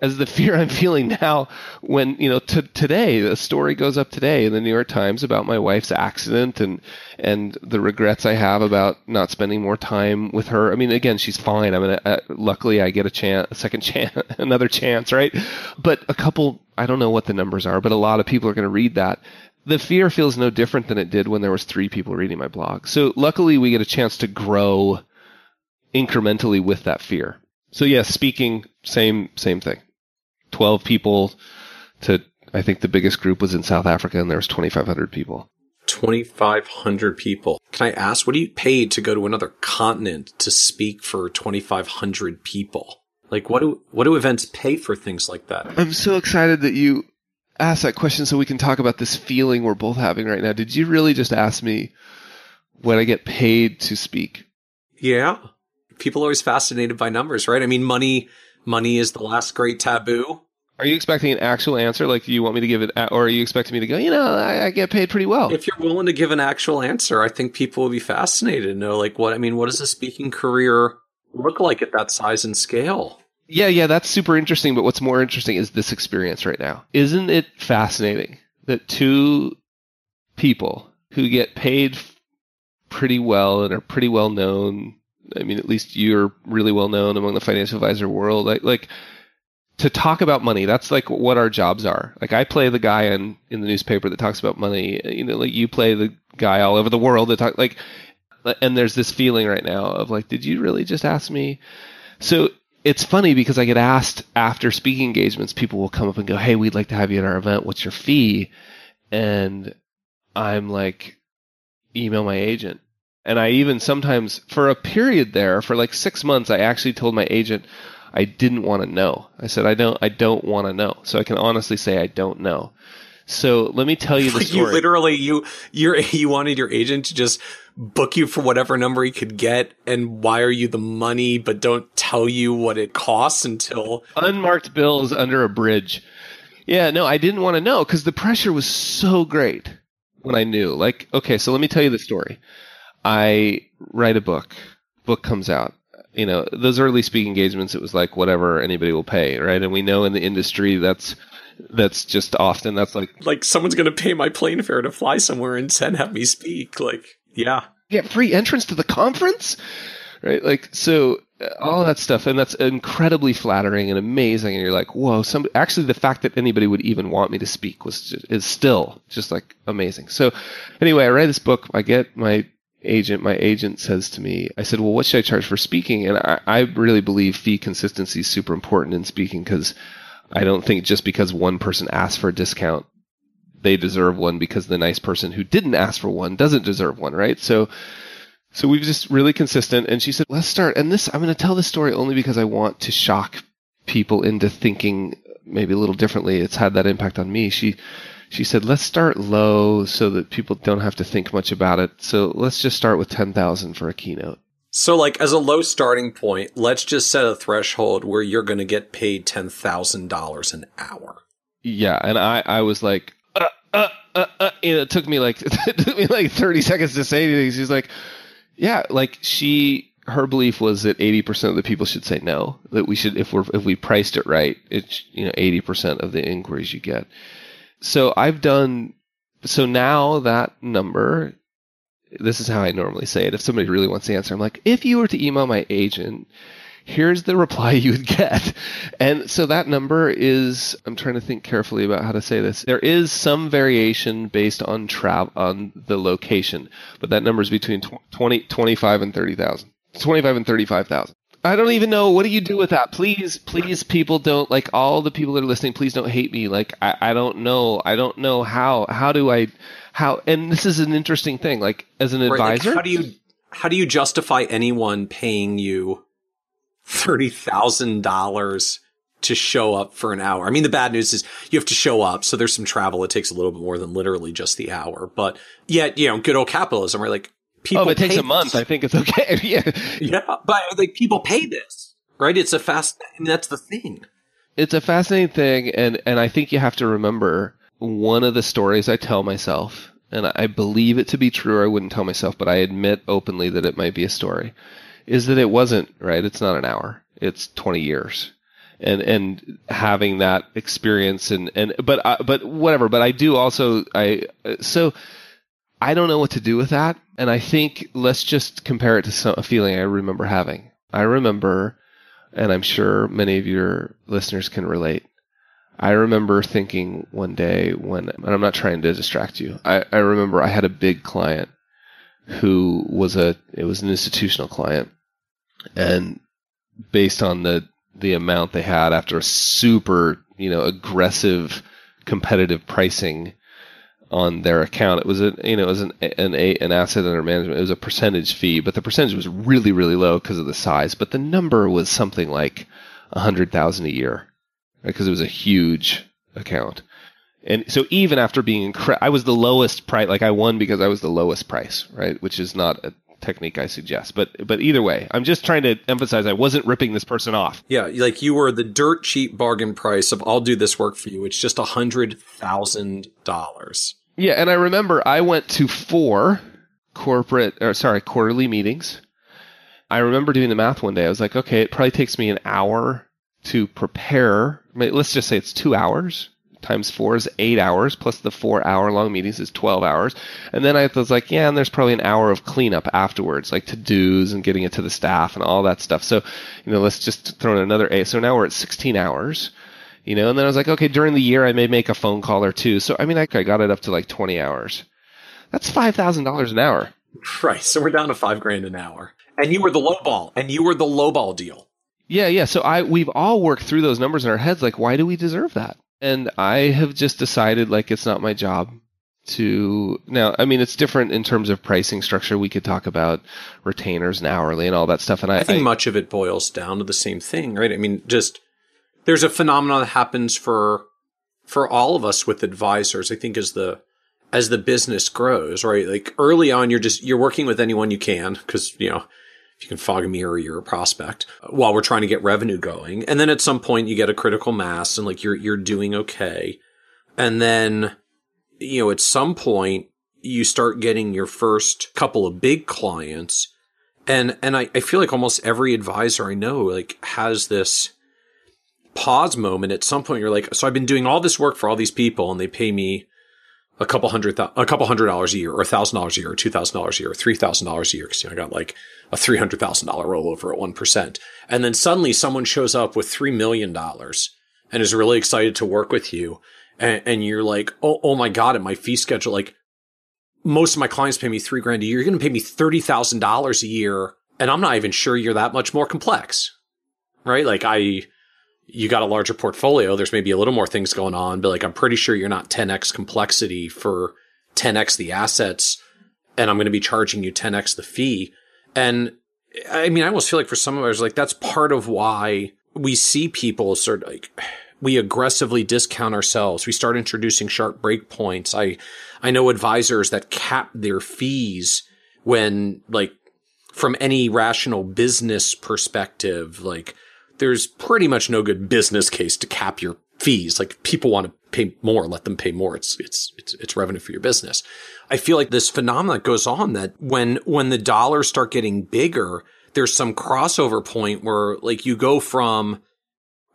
as the fear I'm feeling now when, you know, t- today, the story goes up today in the New York Times about my wife's accident and, and the regrets I have about not spending more time with her. I mean, again, she's fine. I mean, uh, luckily I get a chance, a second chance, another chance, right? But a couple, I don't know what the numbers are, but a lot of people are going to read that. The fear feels no different than it did when there was three people reading my blog. So luckily we get a chance to grow incrementally with that fear. So yes, yeah, speaking, same, same thing. 12 people to I think the biggest group was in South Africa and there was 2500 people. 2500 people. Can I ask what do you pay to go to another continent to speak for 2500 people? Like what do what do events pay for things like that? I'm so excited that you asked that question so we can talk about this feeling we're both having right now. Did you really just ask me when I get paid to speak? Yeah. People are always fascinated by numbers, right? I mean, money money is the last great taboo. Are you expecting an actual answer? Like, do you want me to give it, or are you expecting me to go? You know, I, I get paid pretty well. If you're willing to give an actual answer, I think people will be fascinated to know, like, what I mean. What does a speaking career look like at that size and scale? Yeah, yeah, that's super interesting. But what's more interesting is this experience right now. Isn't it fascinating that two people who get paid pretty well and are pretty well known. I mean, at least you're really well known among the financial advisor world. Like, like to talk about money, that's like what our jobs are. Like I play the guy in, in the newspaper that talks about money. You know, like you play the guy all over the world that talk like, and there's this feeling right now of like, did you really just ask me? So it's funny because I get asked after speaking engagements, people will come up and go, Hey, we'd like to have you at our event. What's your fee? And I'm like, email my agent. And I even sometimes, for a period there, for like six months, I actually told my agent I didn't want to know. I said I don't, I don't want to know. So I can honestly say I don't know. So let me tell you the story. you literally you you you wanted your agent to just book you for whatever number he could get and wire you the money, but don't tell you what it costs until unmarked bills under a bridge. Yeah, no, I didn't want to know because the pressure was so great when I knew. Like, okay, so let me tell you the story. I write a book. Book comes out. You know, those early speaking engagements, it was like whatever anybody will pay, right? And we know in the industry that's that's just often that's like like someone's going to pay my plane fare to fly somewhere and then have me speak. Like, yeah, yeah, free entrance to the conference, right? Like, so uh, all that stuff, and that's incredibly flattering and amazing. And you're like, whoa! Some actually, the fact that anybody would even want me to speak was just, is still just like amazing. So, anyway, I write this book. I get my agent. My agent says to me, I said, well, what should I charge for speaking? And I, I really believe fee consistency is super important in speaking because I don't think just because one person asks for a discount, they deserve one because the nice person who didn't ask for one doesn't deserve one, right? So so we've just really consistent. And she said, let's start. And this, I'm going to tell this story only because I want to shock people into thinking maybe a little differently. It's had that impact on me. She, she said, let's start low so that people don't have to think much about it. So let's just start with 10,000 for a keynote. So, like, as a low starting point, let's just set a threshold where you're going to get paid $10,000 an hour. Yeah. And I, I was like, uh, uh, uh, uh. it took me like, it took me like 30 seconds to say anything. She's like, yeah, like she her belief was that 80% of the people should say no that we should if we're if we priced it right it's you know 80% of the inquiries you get so i've done so now that number this is how i normally say it if somebody really wants the answer i'm like if you were to email my agent here's the reply you would get. And so that number is, I'm trying to think carefully about how to say this. There is some variation based on travel, on the location, but that number is between 20, 25 and 30,000. 25 and 35,000. I don't even know. What do you do with that? Please, please, people don't like all the people that are listening. Please don't hate me. Like, I, I don't know. I don't know how, how do I, how, and this is an interesting thing. Like, as an right, advisor, like how do you, how do you justify anyone paying you $30,000 to show up for an hour. I mean, the bad news is you have to show up. So there's some travel. It takes a little bit more than literally just the hour. But yet, you know, good old capitalism where like people. Oh, it takes a month. I think it's okay. yeah. Yeah. But like people pay this, right? It's a fast, I mean, that's the thing. It's a fascinating thing. And, and I think you have to remember one of the stories I tell myself, and I believe it to be true, or I wouldn't tell myself, but I admit openly that it might be a story is that it wasn't right. It's not an hour. It's 20 years. And, and having that experience and, and, but, uh, but whatever. But I do also, I, so I don't know what to do with that. And I think let's just compare it to some, a feeling I remember having. I remember, and I'm sure many of your listeners can relate. I remember thinking one day when, and I'm not trying to distract you. I, I remember I had a big client who was a, it was an institutional client and based on the the amount they had after a super you know aggressive competitive pricing on their account. It was a you know it was an an, an asset under management. It was a percentage fee, but the percentage was really really low because of the size. But the number was something like a hundred thousand a year because right? it was a huge account. And so even after being incre- I was the lowest price. Like I won because I was the lowest price, right? Which is not a technique I suggest. But but either way, I'm just trying to emphasize I wasn't ripping this person off. Yeah, like you were the dirt cheap bargain price of I'll do this work for you. It's just a hundred thousand dollars. Yeah, and I remember I went to four corporate or sorry, quarterly meetings. I remember doing the math one day. I was like, okay, it probably takes me an hour to prepare. Let's just say it's two hours times four is eight hours, plus the four hour long meetings is 12 hours. And then I was like, yeah, and there's probably an hour of cleanup afterwards, like to dos and getting it to the staff and all that stuff. So, you know, let's just throw in another eight. So now we're at 16 hours, you know, and then I was like, okay, during the year I may make a phone call or two. So, I mean, I, I got it up to like 20 hours. That's $5,000 an hour. Right. So we're down to five grand an hour. And you were the low ball and you were the low ball deal. Yeah, yeah. So I we've all worked through those numbers in our heads. Like, why do we deserve that? And I have just decided like it's not my job to now I mean it's different in terms of pricing structure. We could talk about retainers and hourly and all that stuff. And I, I think I, much of it boils down to the same thing, right? I mean, just there's a phenomenon that happens for for all of us with advisors. I think as the as the business grows, right? Like early on, you're just you're working with anyone you can because you know if you can fog a mirror, you're a prospect while we're trying to get revenue going. And then at some point you get a critical mass and like you're, you're doing okay. And then, you know, at some point you start getting your first couple of big clients. And, and I, I feel like almost every advisor I know like has this pause moment at some point. You're like, so I've been doing all this work for all these people and they pay me a couple hundred, th- a couple hundred dollars a year or a thousand dollars a year or two thousand dollars a year or three thousand dollars a year. Cause you know, I got like a $300,000 rollover at 1%. And then suddenly someone shows up with $3 million and is really excited to work with you. And, and you're like, oh, oh my God, at my fee schedule, like most of my clients pay me three grand a year. You're going to pay me $30,000 a year. And I'm not even sure you're that much more complex, right? Like I, you got a larger portfolio. There's maybe a little more things going on, but like, I'm pretty sure you're not 10x complexity for 10x the assets. And I'm going to be charging you 10x the fee. And I mean, I almost feel like for some of us, like that's part of why we see people sort of like we aggressively discount ourselves. We start introducing sharp breakpoints. I, I know advisors that cap their fees when like from any rational business perspective, like there's pretty much no good business case to cap your fees. Like people want to pay more, let them pay more. It's, it's, it's, it's revenue for your business. I feel like this phenomenon goes on that when, when the dollars start getting bigger, there's some crossover point where like you go from,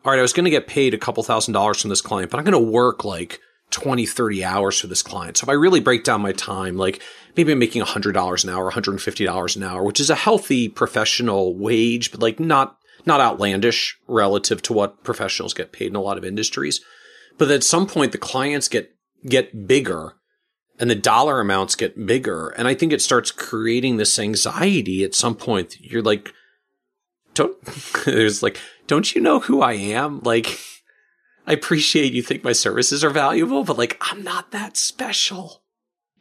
all right, I was going to get paid a couple thousand dollars from this client, but I'm going to work like 20, 30 hours for this client. So if I really break down my time, like maybe I'm making $100 an hour, $150 an hour, which is a healthy professional wage, but like not, not outlandish relative to what professionals get paid in a lot of industries. But at some point, the clients get, get bigger and the dollar amounts get bigger. And I think it starts creating this anxiety at some point. You're like, don't, there's like, don't you know who I am? Like, I appreciate you think my services are valuable, but like, I'm not that special.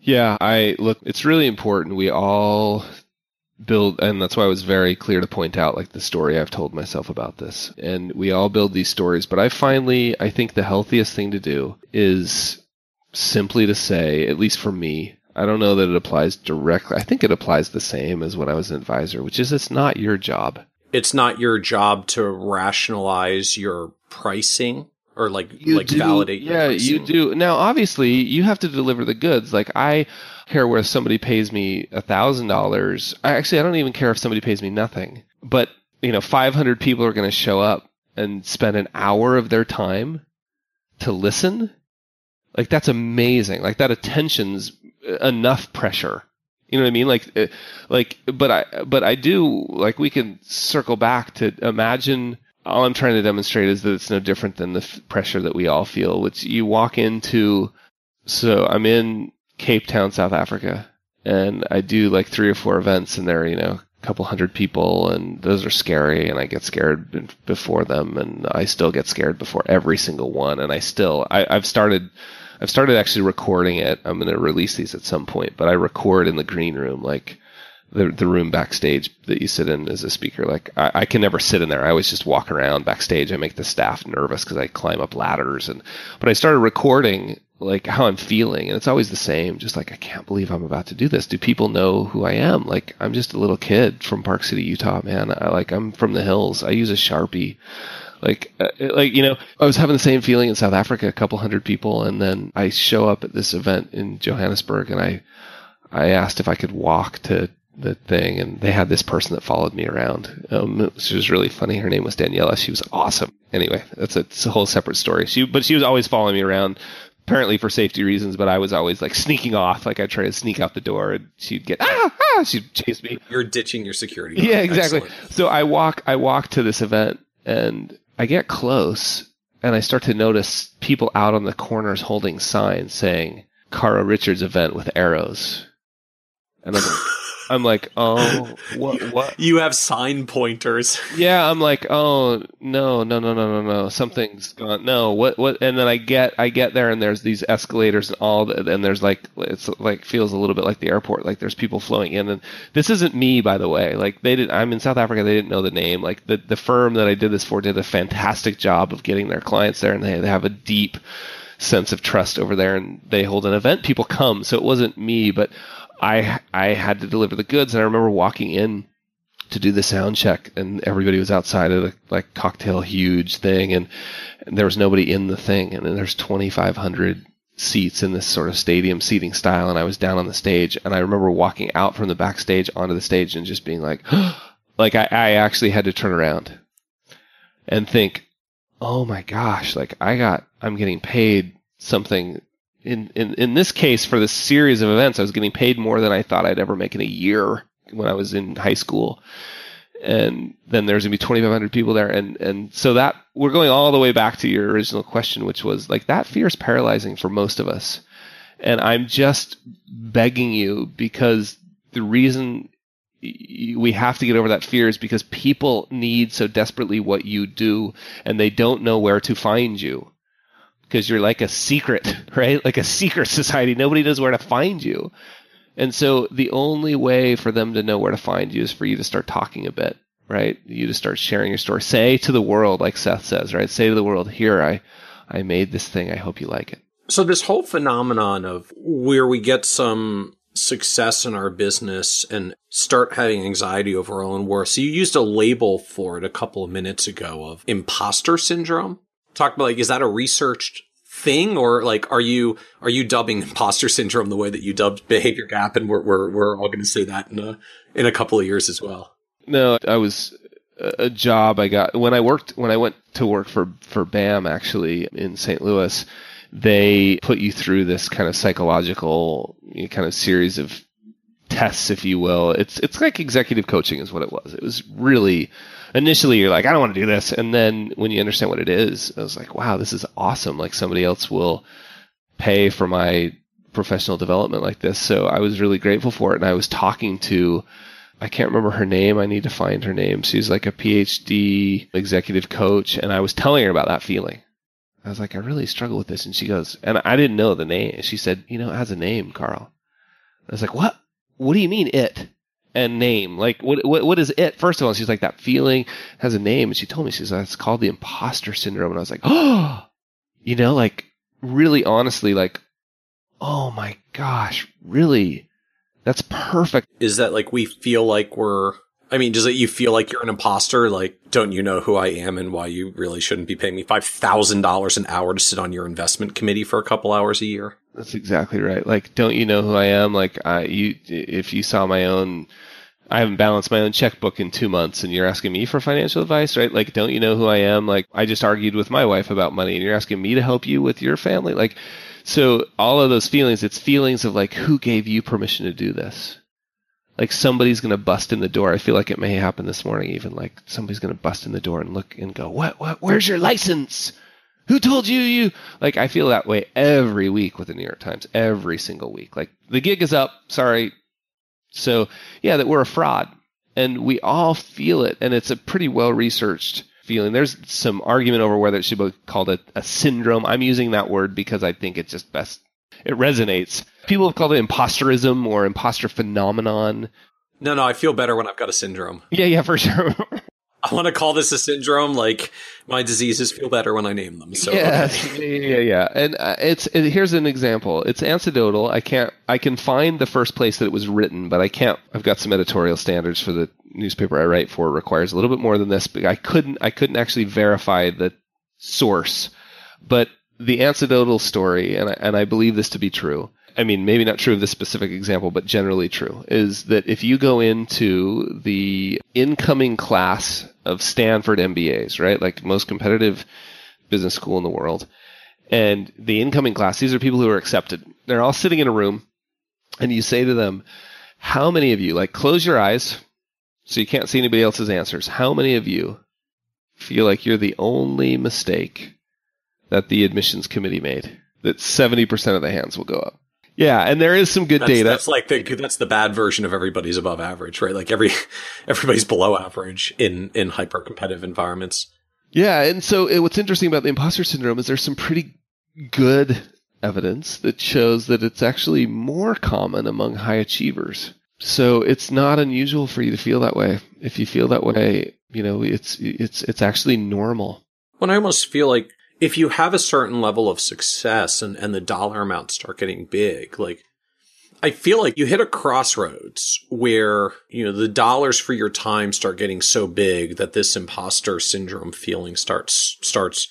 Yeah, I look, it's really important. We all build, and that's why I was very clear to point out like the story I've told myself about this. And we all build these stories, but I finally, I think the healthiest thing to do is simply to say, at least for me, I don't know that it applies directly. I think it applies the same as when I was an advisor, which is it's not your job. It's not your job to rationalize your pricing or like you like do, validate. Yeah, you do. Now, obviously, you have to deliver the goods. Like I care where somebody pays me a thousand dollars. Actually, I don't even care if somebody pays me nothing. But you know, five hundred people are going to show up and spend an hour of their time to listen like that's amazing. Like that attention's enough pressure. You know what I mean? Like, uh, like, but I, but I do like we can circle back to imagine. All I'm trying to demonstrate is that it's no different than the f- pressure that we all feel. Which you walk into. So I'm in Cape Town, South Africa, and I do like three or four events, and there, you know, a couple hundred people, and those are scary, and I get scared before them, and I still get scared before every single one, and I still, I, I've started I've started actually recording it. I'm going to release these at some point, but I record in the green room, like the the room backstage that you sit in as a speaker. Like I, I can never sit in there. I always just walk around backstage. I make the staff nervous because I climb up ladders and. But I started recording like how I'm feeling. And it's always the same. Just like, I can't believe I'm about to do this. Do people know who I am? Like, I'm just a little kid from Park City, Utah, man. I, like, I'm from the hills. I use a Sharpie. Like, uh, like, you know, I was having the same feeling in South Africa, a couple hundred people. And then I show up at this event in Johannesburg and I, I asked if I could walk to the thing, and they had this person that followed me around. Um, she was really funny. Her name was Daniela. She was awesome. Anyway, that's a, a whole separate story. She, but she was always following me around, apparently for safety reasons. But I was always like sneaking off. Like I'd try to sneak out the door, and she'd get ah, ah she'd chase me. You're ditching your security. Yeah, exactly. Excellent. So I walk, I walk to this event, and I get close, and I start to notice people out on the corners holding signs saying "Carl Richards event with arrows," and I'm. Like, I'm like, oh, what? What? You have sign pointers. Yeah, I'm like, oh no, no, no, no, no, no, something's gone. No, what? What? And then I get, I get there, and there's these escalators and all, and there's like, it's like feels a little bit like the airport. Like there's people flowing in, and this isn't me, by the way. Like they did. I'm in South Africa. They didn't know the name. Like the the firm that I did this for did a fantastic job of getting their clients there, and they, they have a deep sense of trust over there, and they hold an event. People come, so it wasn't me, but I I had to deliver the goods, and I remember walking in to do the sound check, and everybody was outside of the like cocktail huge thing, and, and there was nobody in the thing, and there's 2,500 seats in this sort of stadium seating style, and I was down on the stage, and I remember walking out from the backstage onto the stage and just being like, like I, I actually had to turn around and think, oh my gosh, like I got, I'm getting paid something in, in, in this case, for this series of events, I was getting paid more than I thought I'd ever make in a year when I was in high school. And then there's gonna be 2,500 people there, and and so that we're going all the way back to your original question, which was like that fear is paralyzing for most of us. And I'm just begging you because the reason we have to get over that fear is because people need so desperately what you do, and they don't know where to find you because you're like a secret, right? Like a secret society. Nobody knows where to find you. And so the only way for them to know where to find you is for you to start talking a bit, right? You to start sharing your story. Say to the world, like Seth says, right? Say to the world, here, I, I made this thing. I hope you like it. So this whole phenomenon of where we get some success in our business and start having anxiety over our own worth. So you used a label for it a couple of minutes ago of imposter syndrome talk about like is that a researched thing? Or like are you are you dubbing imposter syndrome the way that you dubbed behavior gap? And we're we're, we're all going to say that in a in a couple of years as well. No i was a job i got when i worked when i went to work for for bam actually in st louis they put you through this kind of psychological you know, kind of series of tests if you will. It's it's like executive coaching is what it was. It was really initially you're like, I don't want to do this. And then when you understand what it is, I was like, wow, this is awesome. Like somebody else will pay for my professional development like this. So I was really grateful for it. And I was talking to, I can't remember her name. I need to find her name. She's like a PhD executive coach. And I was telling her about that feeling. I was like, I really struggle with this. And she goes, and I didn't know the name. She said, you know, it has a name, Carl. I was like, what? What do you mean it? And name. Like, what, what, what is it? First of all, she's like, that feeling has a name. And she told me, she's like, it's called the imposter syndrome. And I was like, oh, you know, like, really honestly, like, oh my gosh, really? That's perfect. Is that like we feel like we're, I mean, does it you feel like you're an imposter? Like, don't you know who I am and why you really shouldn't be paying me $5,000 an hour to sit on your investment committee for a couple hours a year? That's exactly right. Like, don't you know who I am? Like, I, you, if you saw my own, I haven't balanced my own checkbook in two months and you're asking me for financial advice, right? Like, don't you know who I am? Like, I just argued with my wife about money and you're asking me to help you with your family. Like, so all of those feelings, it's feelings of like, who gave you permission to do this? Like somebody's to bust in the door. I feel like it may happen this morning, even like somebody's to bust in the door and look and go, what, what, where's your license? Who told you you like I feel that way every week with the New York Times, every single week. Like the gig is up, sorry. So yeah, that we're a fraud. And we all feel it, and it's a pretty well researched feeling. There's some argument over whether it should be called a, a syndrome. I'm using that word because I think it's just best it resonates. People have called it imposterism or imposter phenomenon. No, no, I feel better when I've got a syndrome. Yeah, yeah, for sure. I want to call this a syndrome. Like my diseases feel better when I name them. So yeah, okay. yeah, yeah. And uh, it's it, here's an example. It's anecdotal. I can't. I can find the first place that it was written, but I can't. I've got some editorial standards for the newspaper I write for. Requires a little bit more than this. But I couldn't. I couldn't actually verify the source. But the anecdotal story, and I, and I believe this to be true. I mean, maybe not true of this specific example, but generally true, is that if you go into the incoming class of Stanford MBAs, right, like most competitive business school in the world, and the incoming class, these are people who are accepted. They're all sitting in a room, and you say to them, How many of you, like, close your eyes so you can't see anybody else's answers, how many of you feel like you're the only mistake that the admissions committee made? That 70% of the hands will go up. Yeah, and there is some good that's, data. That's like the that's the bad version of everybody's above average, right? Like every everybody's below average in in hyper competitive environments. Yeah, and so it, what's interesting about the imposter syndrome is there's some pretty good evidence that shows that it's actually more common among high achievers. So it's not unusual for you to feel that way. If you feel that way, you know, it's it's it's actually normal. When I almost feel like if you have a certain level of success and, and the dollar amounts start getting big, like I feel like you hit a crossroads where, you know, the dollars for your time start getting so big that this imposter syndrome feeling starts, starts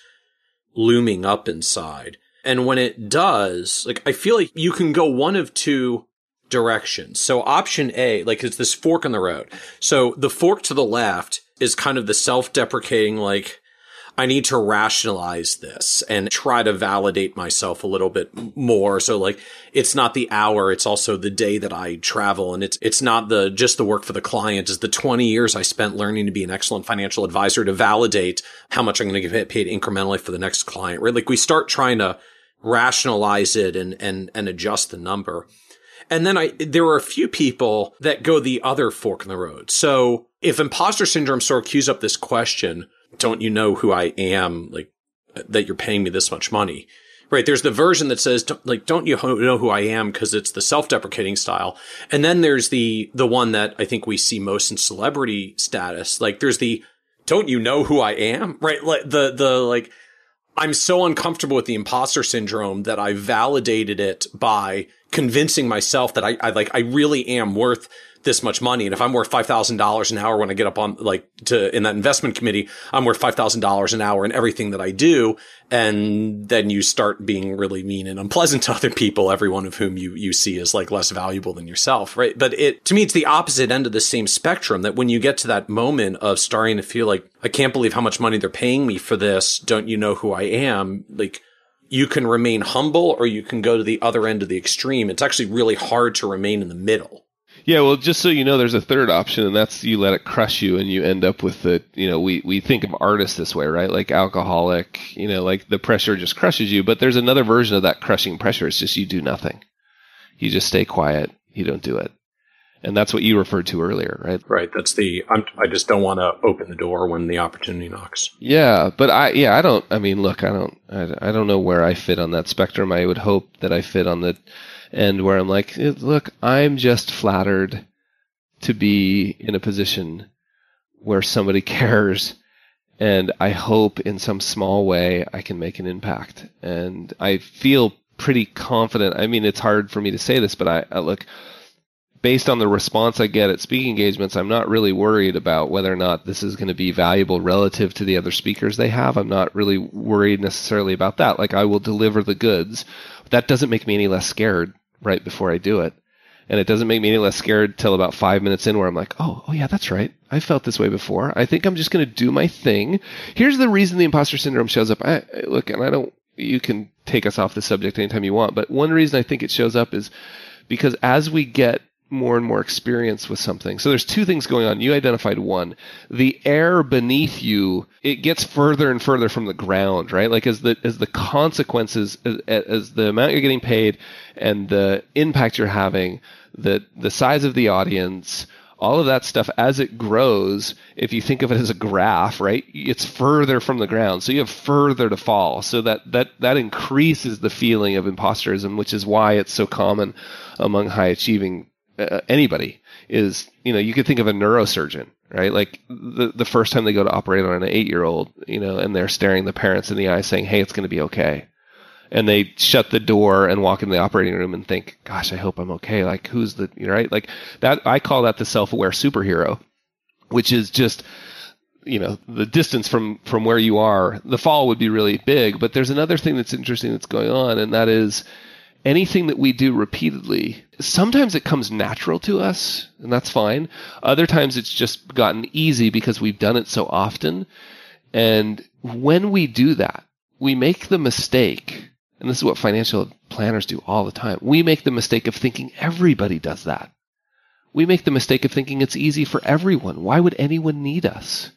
looming up inside. And when it does, like, I feel like you can go one of two directions. So option A, like, it's this fork in the road. So the fork to the left is kind of the self-deprecating, like, I need to rationalize this and try to validate myself a little bit more. So like, it's not the hour. It's also the day that I travel. And it's, it's not the, just the work for the client. is the 20 years I spent learning to be an excellent financial advisor to validate how much I'm going to get paid incrementally for the next client, right? Like we start trying to rationalize it and, and, and adjust the number. And then I, there are a few people that go the other fork in the road. So if imposter syndrome sort of cues up this question, don't you know who I am? Like that you're paying me this much money. Right. There's the version that says, like, don't you know who I am? Cause it's the self-deprecating style. And then there's the, the one that I think we see most in celebrity status. Like there's the, don't you know who I am? Right. Like the, the, like, I'm so uncomfortable with the imposter syndrome that I validated it by convincing myself that I, I like, I really am worth this much money. And if I'm worth $5,000 an hour when I get up on like to in that investment committee, I'm worth $5,000 an hour in everything that I do. And then you start being really mean and unpleasant to other people, every one of whom you, you see as like less valuable than yourself. Right. But it, to me, it's the opposite end of the same spectrum that when you get to that moment of starting to feel like, I can't believe how much money they're paying me for this. Don't you know who I am? Like, you can remain humble or you can go to the other end of the extreme. It's actually really hard to remain in the middle. Yeah, well, just so you know, there's a third option, and that's you let it crush you, and you end up with the, you know, we, we think of artists this way, right? Like alcoholic, you know, like the pressure just crushes you. But there's another version of that crushing pressure. It's just you do nothing. You just stay quiet. You don't do it. And that's what you referred to earlier, right? Right. That's the, I'm, I just don't want to open the door when the opportunity knocks. Yeah. But I, yeah, I don't, I mean, look, I don't, I, I don't know where I fit on that spectrum. I would hope that I fit on the, and where I'm like, eh, look, I'm just flattered to be in a position where somebody cares. And I hope in some small way I can make an impact. And I feel pretty confident. I mean, it's hard for me to say this, but I, I look, based on the response I get at speaking engagements, I'm not really worried about whether or not this is going to be valuable relative to the other speakers they have. I'm not really worried necessarily about that. Like I will deliver the goods. That doesn't make me any less scared right before I do it. And it doesn't make me any less scared till about five minutes in where I'm like, oh, oh yeah, that's right. I felt this way before. I think I'm just going to do my thing. Here's the reason the imposter syndrome shows up. I, I, look, and I don't, you can take us off the subject anytime you want, but one reason I think it shows up is because as we get more and more experience with something. So there's two things going on. You identified one. The air beneath you, it gets further and further from the ground, right? Like as the as the consequences as, as the amount you're getting paid and the impact you're having, the the size of the audience, all of that stuff as it grows, if you think of it as a graph, right? It's further from the ground. So you have further to fall. So that that that increases the feeling of imposterism, which is why it's so common among high achieving uh, anybody is, you know, you could think of a neurosurgeon, right? Like the, the first time they go to operate on an eight year old, you know, and they're staring the parents in the eye saying, Hey, it's going to be okay. And they shut the door and walk in the operating room and think, gosh, I hope I'm okay. Like who's the, you know, right? Like that, I call that the self aware superhero, which is just, you know the distance from from where you are the fall would be really big but there's another thing that's interesting that's going on and that is anything that we do repeatedly sometimes it comes natural to us and that's fine. Other times it's just gotten easy because we've done it so often. And when we do that we make the mistake and this is what financial planners do all the time. We make the mistake of thinking everybody does that. We make the mistake of thinking it's easy for everyone. Why would anyone need us?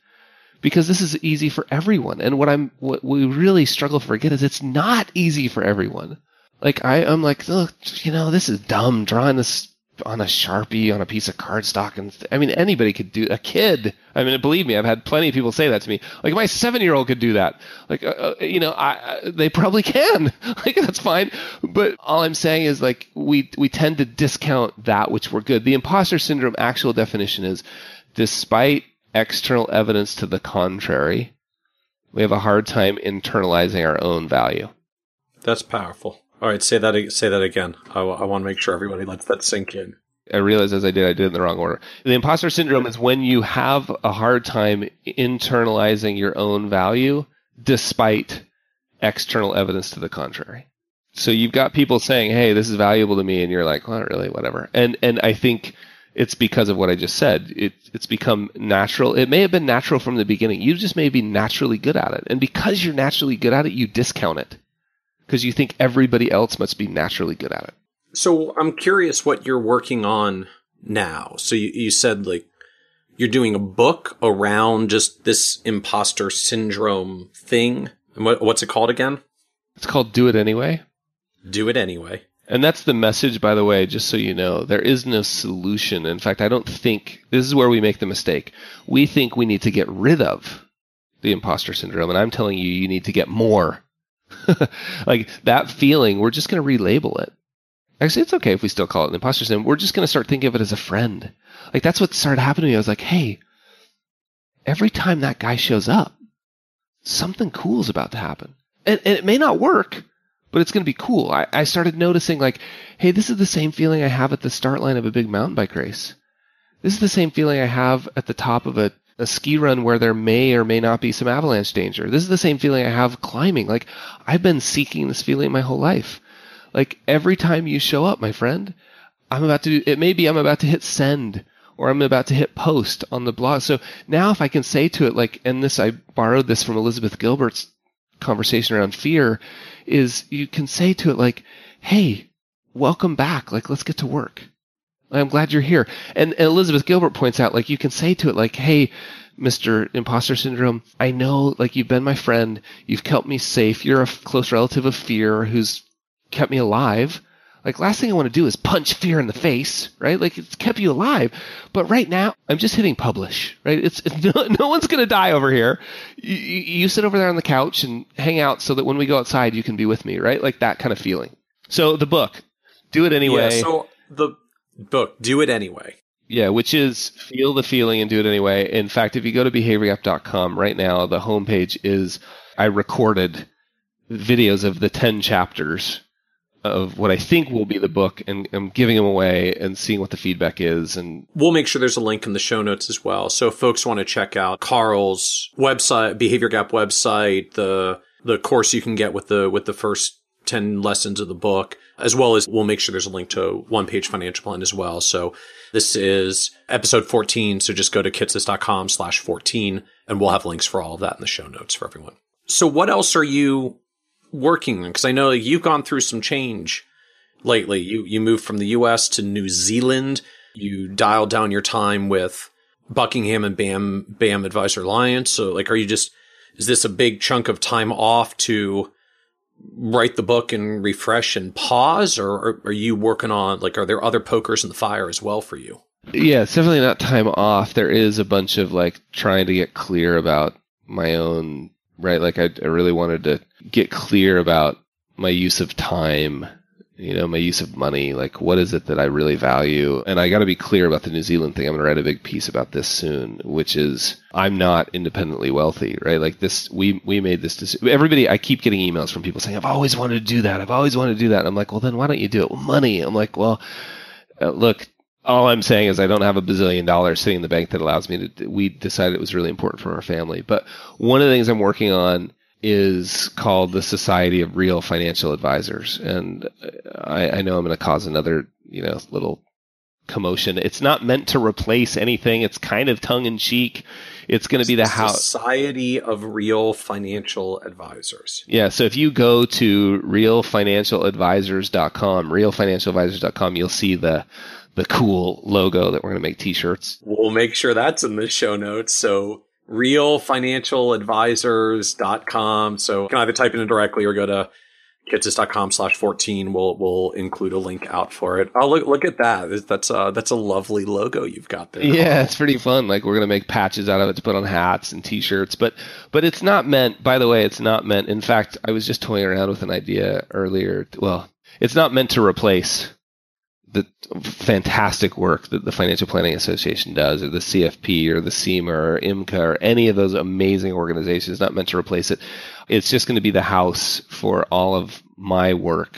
Because this is easy for everyone. And what I'm, what we really struggle to forget is it's not easy for everyone. Like I, I'm like, look, you know, this is dumb drawing this on a sharpie on a piece of cardstock, and th- I mean, anybody could do. A kid, I mean, believe me, I've had plenty of people say that to me. Like my seven-year-old could do that. Like, uh, uh you know, I, I, they probably can. like that's fine. But all I'm saying is, like, we we tend to discount that which we're good. The imposter syndrome actual definition is, despite external evidence to the contrary, we have a hard time internalizing our own value. That's powerful. All right, say that say that again. I, I want to make sure everybody lets that sink in. I realized as I did, I did it in the wrong order. The imposter syndrome is when you have a hard time internalizing your own value despite external evidence to the contrary. So you've got people saying, "Hey, this is valuable to me," and you're like, "Well, really, whatever." And and I think it's because of what I just said. It, it's become natural. It may have been natural from the beginning. You just may be naturally good at it. And because you're naturally good at it, you discount it because you think everybody else must be naturally good at it. So I'm curious what you're working on now. So you, you said like you're doing a book around just this imposter syndrome thing. And what, what's it called again? It's called Do It Anyway. Do It Anyway. And that's the message, by the way, just so you know. There is no solution. In fact, I don't think this is where we make the mistake. We think we need to get rid of the imposter syndrome. And I'm telling you, you need to get more. like that feeling, we're just going to relabel it. Actually, it's okay if we still call it an imposter syndrome. We're just going to start thinking of it as a friend. Like that's what started happening to me. I was like, hey, every time that guy shows up, something cool is about to happen. And, and it may not work but it's going to be cool. I, I started noticing like, hey, this is the same feeling I have at the start line of a big mountain bike race. This is the same feeling I have at the top of a, a ski run where there may or may not be some avalanche danger. This is the same feeling I have climbing. Like I've been seeking this feeling my whole life. Like every time you show up, my friend, I'm about to, it may be I'm about to hit send or I'm about to hit post on the blog. So now if I can say to it, like, and this, I borrowed this from Elizabeth Gilbert's conversation around fear is you can say to it like, Hey, welcome back. Like, let's get to work. I'm glad you're here. And, and Elizabeth Gilbert points out, like, you can say to it, like, Hey, Mr. Imposter Syndrome, I know, like, you've been my friend. You've kept me safe. You're a close relative of fear who's kept me alive. Like last thing I want to do is punch fear in the face, right? Like it's kept you alive. But right now, I'm just hitting publish, right? It's, it's no, no, one's going to die over here. You, you, sit over there on the couch and hang out so that when we go outside, you can be with me, right? Like that kind of feeling. So the book, do it anyway. Yeah, so the book, do it anyway. Yeah, which is feel the feeling and do it anyway. In fact, if you go to behaviorgap.com right now, the homepage is I recorded videos of the 10 chapters of what I think will be the book and I'm giving them away and seeing what the feedback is. And we'll make sure there's a link in the show notes as well. So if folks want to check out Carl's website, Behavior Gap website, the, the course you can get with the, with the first 10 lessons of the book, as well as we'll make sure there's a link to one page financial plan as well. So this is episode 14. So just go to kitces.com slash 14 and we'll have links for all of that in the show notes for everyone. So what else are you working? On? Because I know you've gone through some change lately. You you moved from the U.S. to New Zealand. You dialed down your time with Buckingham and BAM BAM Advisor Alliance. So like, are you just is this a big chunk of time off to write the book and refresh and pause, or are, you working on like are there other pokers in the fire as well for you? Yeah, it's definitely not time off. There is a bunch of like trying to get clear about my own right? Like I, I really wanted to get clear about my use of time you know, my use of money, like what is it that I really value? And I got to be clear about the New Zealand thing. I'm going to write a big piece about this soon, which is I'm not independently wealthy, right? Like this, we, we made this decision. Everybody, I keep getting emails from people saying, I've always wanted to do that. I've always wanted to do that. I'm like, well, then why don't you do it? Well, money. I'm like, well, uh, look, all I'm saying is I don't have a bazillion dollars sitting in the bank that allows me to, we decided it was really important for our family. But one of the things I'm working on is called the Society of Real Financial Advisors, and I, I know I'm going to cause another you know little commotion. It's not meant to replace anything. It's kind of tongue in cheek. It's going to be the house Society of Real Financial Advisors. Yeah, so if you go to realfinancialadvisors.com, realfinancialadvisors.com, you'll see the the cool logo that we're going to make t-shirts. We'll make sure that's in the show notes. So realfinancialadvisors.com. So you can either type it in directly or go to kitces.com slash 14. We'll, we'll include a link out for it. Oh, look, look at that. That's a, that's a lovely logo you've got there. Yeah, it's pretty fun. Like we're going to make patches out of it to put on hats and t-shirts, but, but it's not meant, by the way, it's not meant. In fact, I was just toying around with an idea earlier. Well, it's not meant to replace the fantastic work that the Financial Planning Association does, or the CFP, or the CIMA, or IMCA, or any of those amazing organizations. Not meant to replace it. It's just going to be the house for all of my work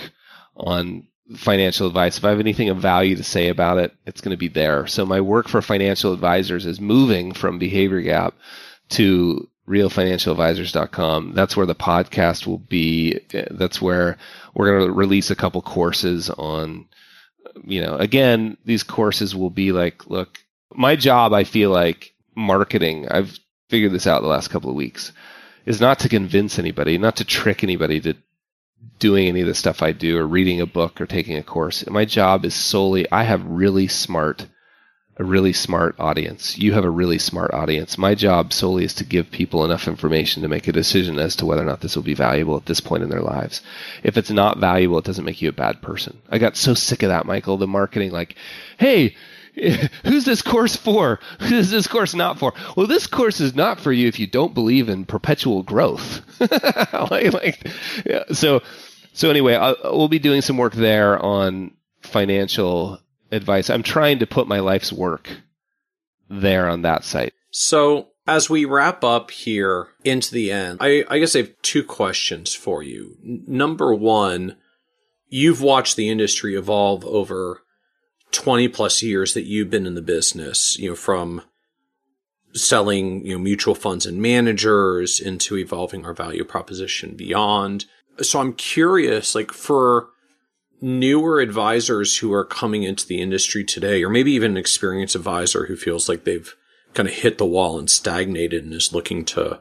on financial advice. If I have anything of value to say about it, it's going to be there. So my work for financial advisors is moving from Behavior Gap to realfinancialadvisors.com. That's where the podcast will be. That's where we're going to release a couple courses on you know, again, these courses will be like, look, my job, I feel like marketing, I've figured this out the last couple of weeks, is not to convince anybody, not to trick anybody to doing any of the stuff I do or reading a book or taking a course. My job is solely, I have really smart a really smart audience. You have a really smart audience. My job solely is to give people enough information to make a decision as to whether or not this will be valuable at this point in their lives. If it's not valuable, it doesn't make you a bad person. I got so sick of that, Michael, the marketing like, hey, who's this course for? Who's this course not for? Well, this course is not for you if you don't believe in perpetual growth. like, like yeah. so, so anyway, I'll, we'll be doing some work there on financial advice. I'm trying to put my life's work there on that site. So, as we wrap up here into the end, I, I guess I have two questions for you. N- number one, you've watched the industry evolve over 20 plus years that you've been in the business, you know, from selling, you know, mutual funds and managers into evolving our value proposition beyond. So I'm curious, like for newer advisors who are coming into the industry today, or maybe even an experienced advisor who feels like they've kind of hit the wall and stagnated and is looking to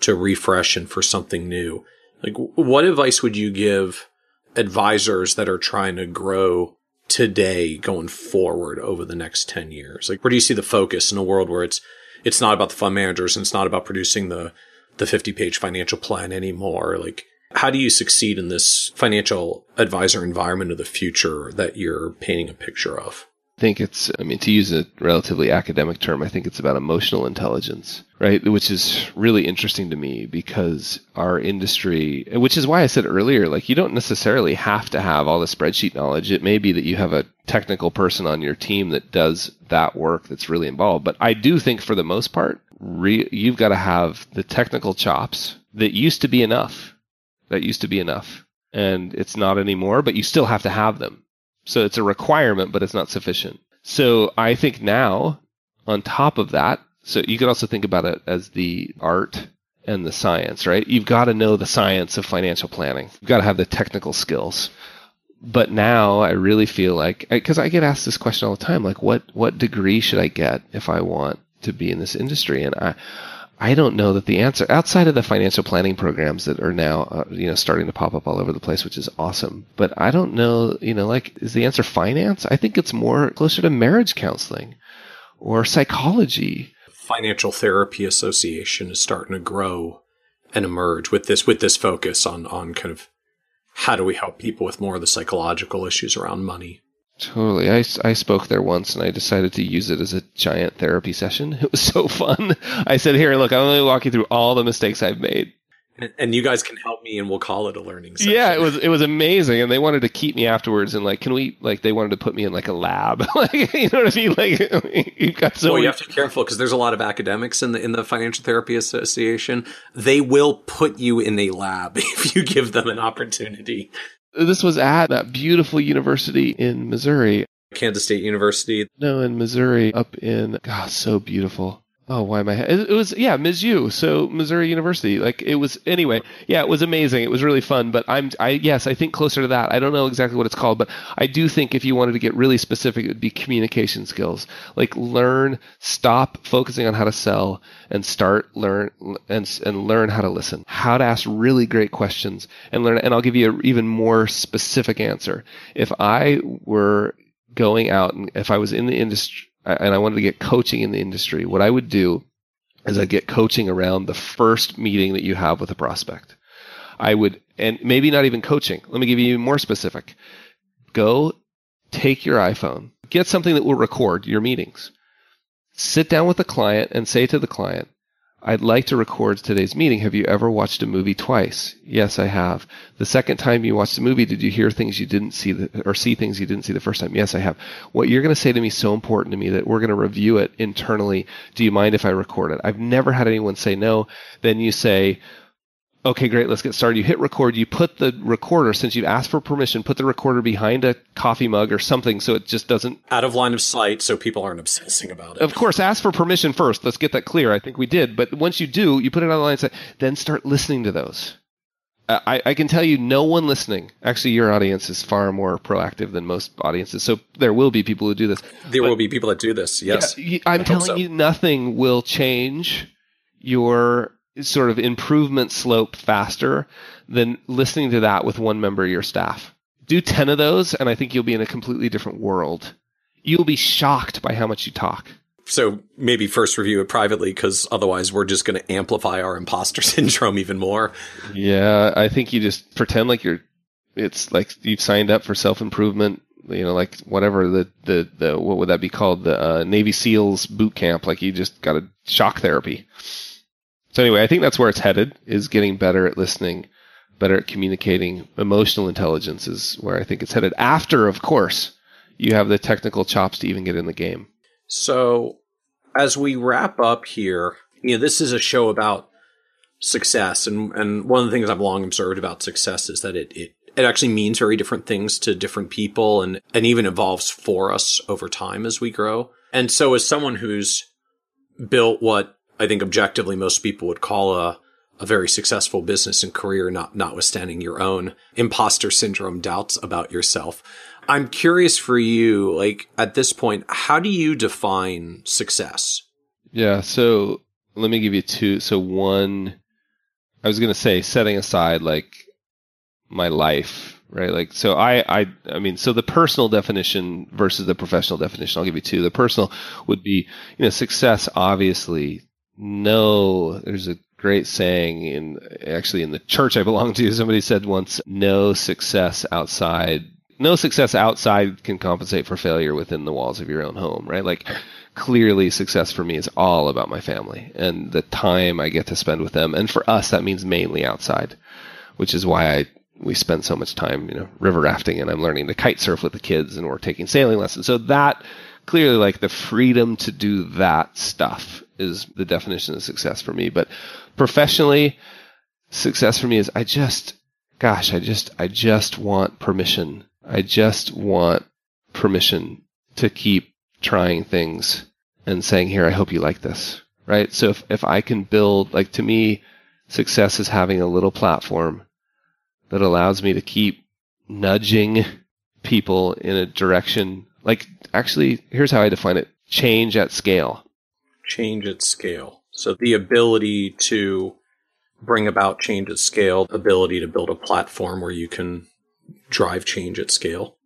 to refresh and for something new. Like, what advice would you give advisors that are trying to grow today going forward over the next 10 years? Like, where do you see the focus in a world where it's, it's not about the fund managers and it's not about producing the, the 50 page financial plan anymore? Like, how do you succeed in this financial advisor environment of the future that you're painting a picture of? I think it's, I mean, to use a relatively academic term, I think it's about emotional intelligence, right? Which is really interesting to me because our industry, which is why I said earlier, like you don't necessarily have to have all the spreadsheet knowledge. It may be that you have a technical person on your team that does that work that's really involved. But I do think for the most part, re- you've got to have the technical chops that used to be enough that used to be enough. And it's not anymore, but you still have to have them. So it's a requirement, but it's not sufficient. So I think now, on top of that, so you could also think about it as the art and the science, right? You've got to know the science of financial planning. You've got to have the technical skills. But now I really feel like, because I get asked this question all the time, like, what, what degree should I get if I want to be in this industry? And I, I don't know that the answer outside of the financial planning programs that are now uh, you know starting to pop up all over the place, which is awesome. But I don't know, you know, like is the answer finance? I think it's more closer to marriage counseling or psychology. Financial Therapy Association is starting to grow and emerge with this with this focus on on kind of how do we help people with more of the psychological issues around money. Totally. I, I spoke there once and I decided to use it as a giant therapy session. It was so fun. I said, Here, look, I'm going to walk you through all the mistakes I've made. And you guys can help me, and we'll call it a learning session. Yeah, it was it was amazing, and they wanted to keep me afterwards, and like, can we like they wanted to put me in like a lab, like you know what I mean? Like you've got so. Well, many- you have to be careful because there's a lot of academics in the in the Financial Therapy Association. They will put you in a lab if you give them an opportunity. This was at that beautiful university in Missouri. Kansas State University. No, in Missouri, up in God, so beautiful. Oh, why am I? It, was yeah, Mizzou, so Missouri University. Like it was anyway. Yeah, it was amazing. It was really fun. But I'm, I yes, I think closer to that. I don't know exactly what it's called, but I do think if you wanted to get really specific, it would be communication skills. Like learn, stop focusing on how to sell, and start learn and and learn how to listen. How to ask really great questions and learn. And I'll give you an even more specific answer. If I were going out and if I was in the industry and I wanted to get coaching in the industry, what I would do is I'd get coaching around the first meeting that you have with a prospect. I would, and maybe not even coaching. Let me give you more specific. Go take your iPhone, get something that will record your meetings. Sit down with the client and say to the client, I'd like to record today's meeting. Have you ever watched a movie twice? Yes, I have. The second time you watched the movie, did you hear things you didn't see the, or see things you didn't see the first time? Yes, I have. What you're going to say to me is so important to me that we're going to review it internally. Do you mind if I record it? I've never had anyone say no. Then you say, Okay, great. Let's get started. You hit record. You put the recorder, since you've asked for permission, put the recorder behind a coffee mug or something so it just doesn't Out of line of sight, so people aren't obsessing about it. of course, ask for permission first. Let's get that clear. I think we did. But once you do, you put it on the line and say, then start listening to those. Uh, I, I can tell you, no one listening. Actually, your audience is far more proactive than most audiences. So there will be people who do this. there will be people that do this. Yes. Yeah, I'm I telling so. you, nothing will change your sort of improvement slope faster than listening to that with one member of your staff. Do 10 of those, and I think you'll be in a completely different world. You'll be shocked by how much you talk. So maybe first review it privately because otherwise we're just going to amplify our imposter syndrome even more. Yeah, I think you just pretend like you're. It's like you've signed up for self improvement. You know, like whatever the the the what would that be called? The uh, Navy SEALs boot camp. Like you just got a shock therapy. So anyway, I think that's where it's headed. Is getting better at listening, better at communicating. Emotional intelligence is where I think it's headed. After, of course, you have the technical chops to even get in the game. So as we wrap up here, you know, this is a show about success. And, and one of the things I've long observed about success is that it, it, it actually means very different things to different people and, and even evolves for us over time as we grow. And so as someone who's built what I think objectively most people would call a, a very successful business and career, not, notwithstanding your own imposter syndrome doubts about yourself. I'm curious for you, like at this point, how do you define success? Yeah. So let me give you two. So one, I was going to say, setting aside like my life, right? Like, so I, I, I mean, so the personal definition versus the professional definition, I'll give you two. The personal would be, you know, success, obviously. No, there's a great saying in actually in the church I belong to. Somebody said once, no success outside no success outside can compensate for failure within the walls of your own home, right? Like clearly success for me is all about my family and the time I get to spend with them. And for us, that means mainly outside, which is why I, we spend so much time, you know, river rafting and I'm learning to kite surf with the kids and we're taking sailing lessons. So that clearly like the freedom to do that stuff is the definition of success for me. But professionally, success for me is I just, gosh, I just, I just want permission I just want permission to keep trying things and saying, here, I hope you like this. Right. So if, if I can build, like to me, success is having a little platform that allows me to keep nudging people in a direction. Like actually, here's how I define it. Change at scale. Change at scale. So the ability to bring about change at scale, ability to build a platform where you can drive change at scale.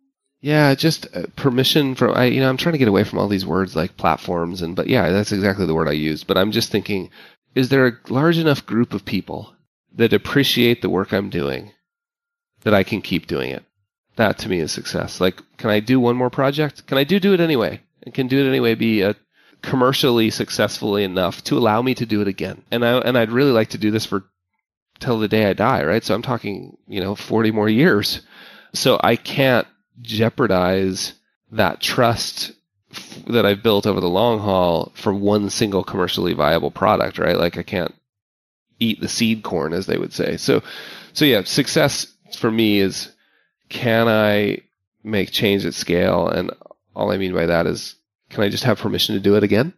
Yeah, just uh, permission from I you know I'm trying to get away from all these words like platforms and but yeah, that's exactly the word I used, but I'm just thinking is there a large enough group of people that appreciate the work I'm doing that I can keep doing it? That to me is success. Like can I do one more project? Can I do do it anyway? And can do it anyway be a commercially successfully enough to allow me to do it again? And I and I'd really like to do this for till the day I die, right? So I'm talking, you know, 40 more years. So I can't jeopardize that trust that I've built over the long haul for one single commercially viable product, right? Like I can't eat the seed corn, as they would say. So, so yeah, success for me is can I make change at scale? And all I mean by that is, can I just have permission to do it again?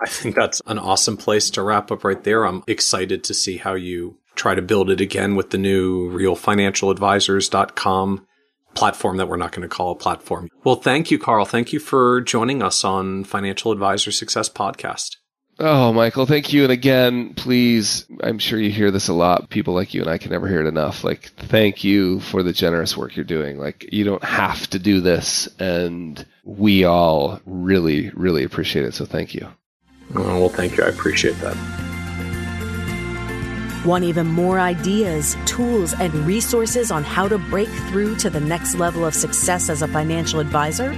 I think that's an awesome place to wrap up right there. I'm excited to see how you try to build it again with the new realfinancialadvisors.com platform that we're not going to call a platform. Well, thank you, Carl. Thank you for joining us on Financial Advisor Success Podcast. Oh, Michael, thank you. And again, please, I'm sure you hear this a lot. People like you and I can never hear it enough. Like, thank you for the generous work you're doing. Like, you don't have to do this. And we all really, really appreciate it. So thank you. Oh, well, thank you. I appreciate that. Want even more ideas, tools, and resources on how to break through to the next level of success as a financial advisor?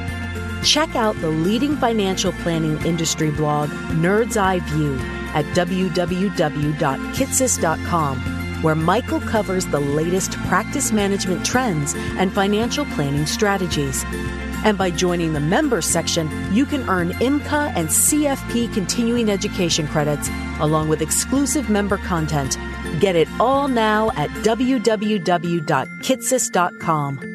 Check out the leading financial planning industry blog, Nerd's Eye View, at www.kitces.com, where Michael covers the latest practice management trends and financial planning strategies. And by joining the members section, you can earn IMCA and CFP continuing education credits, along with exclusive member content. Get it all now at www.kitces.com.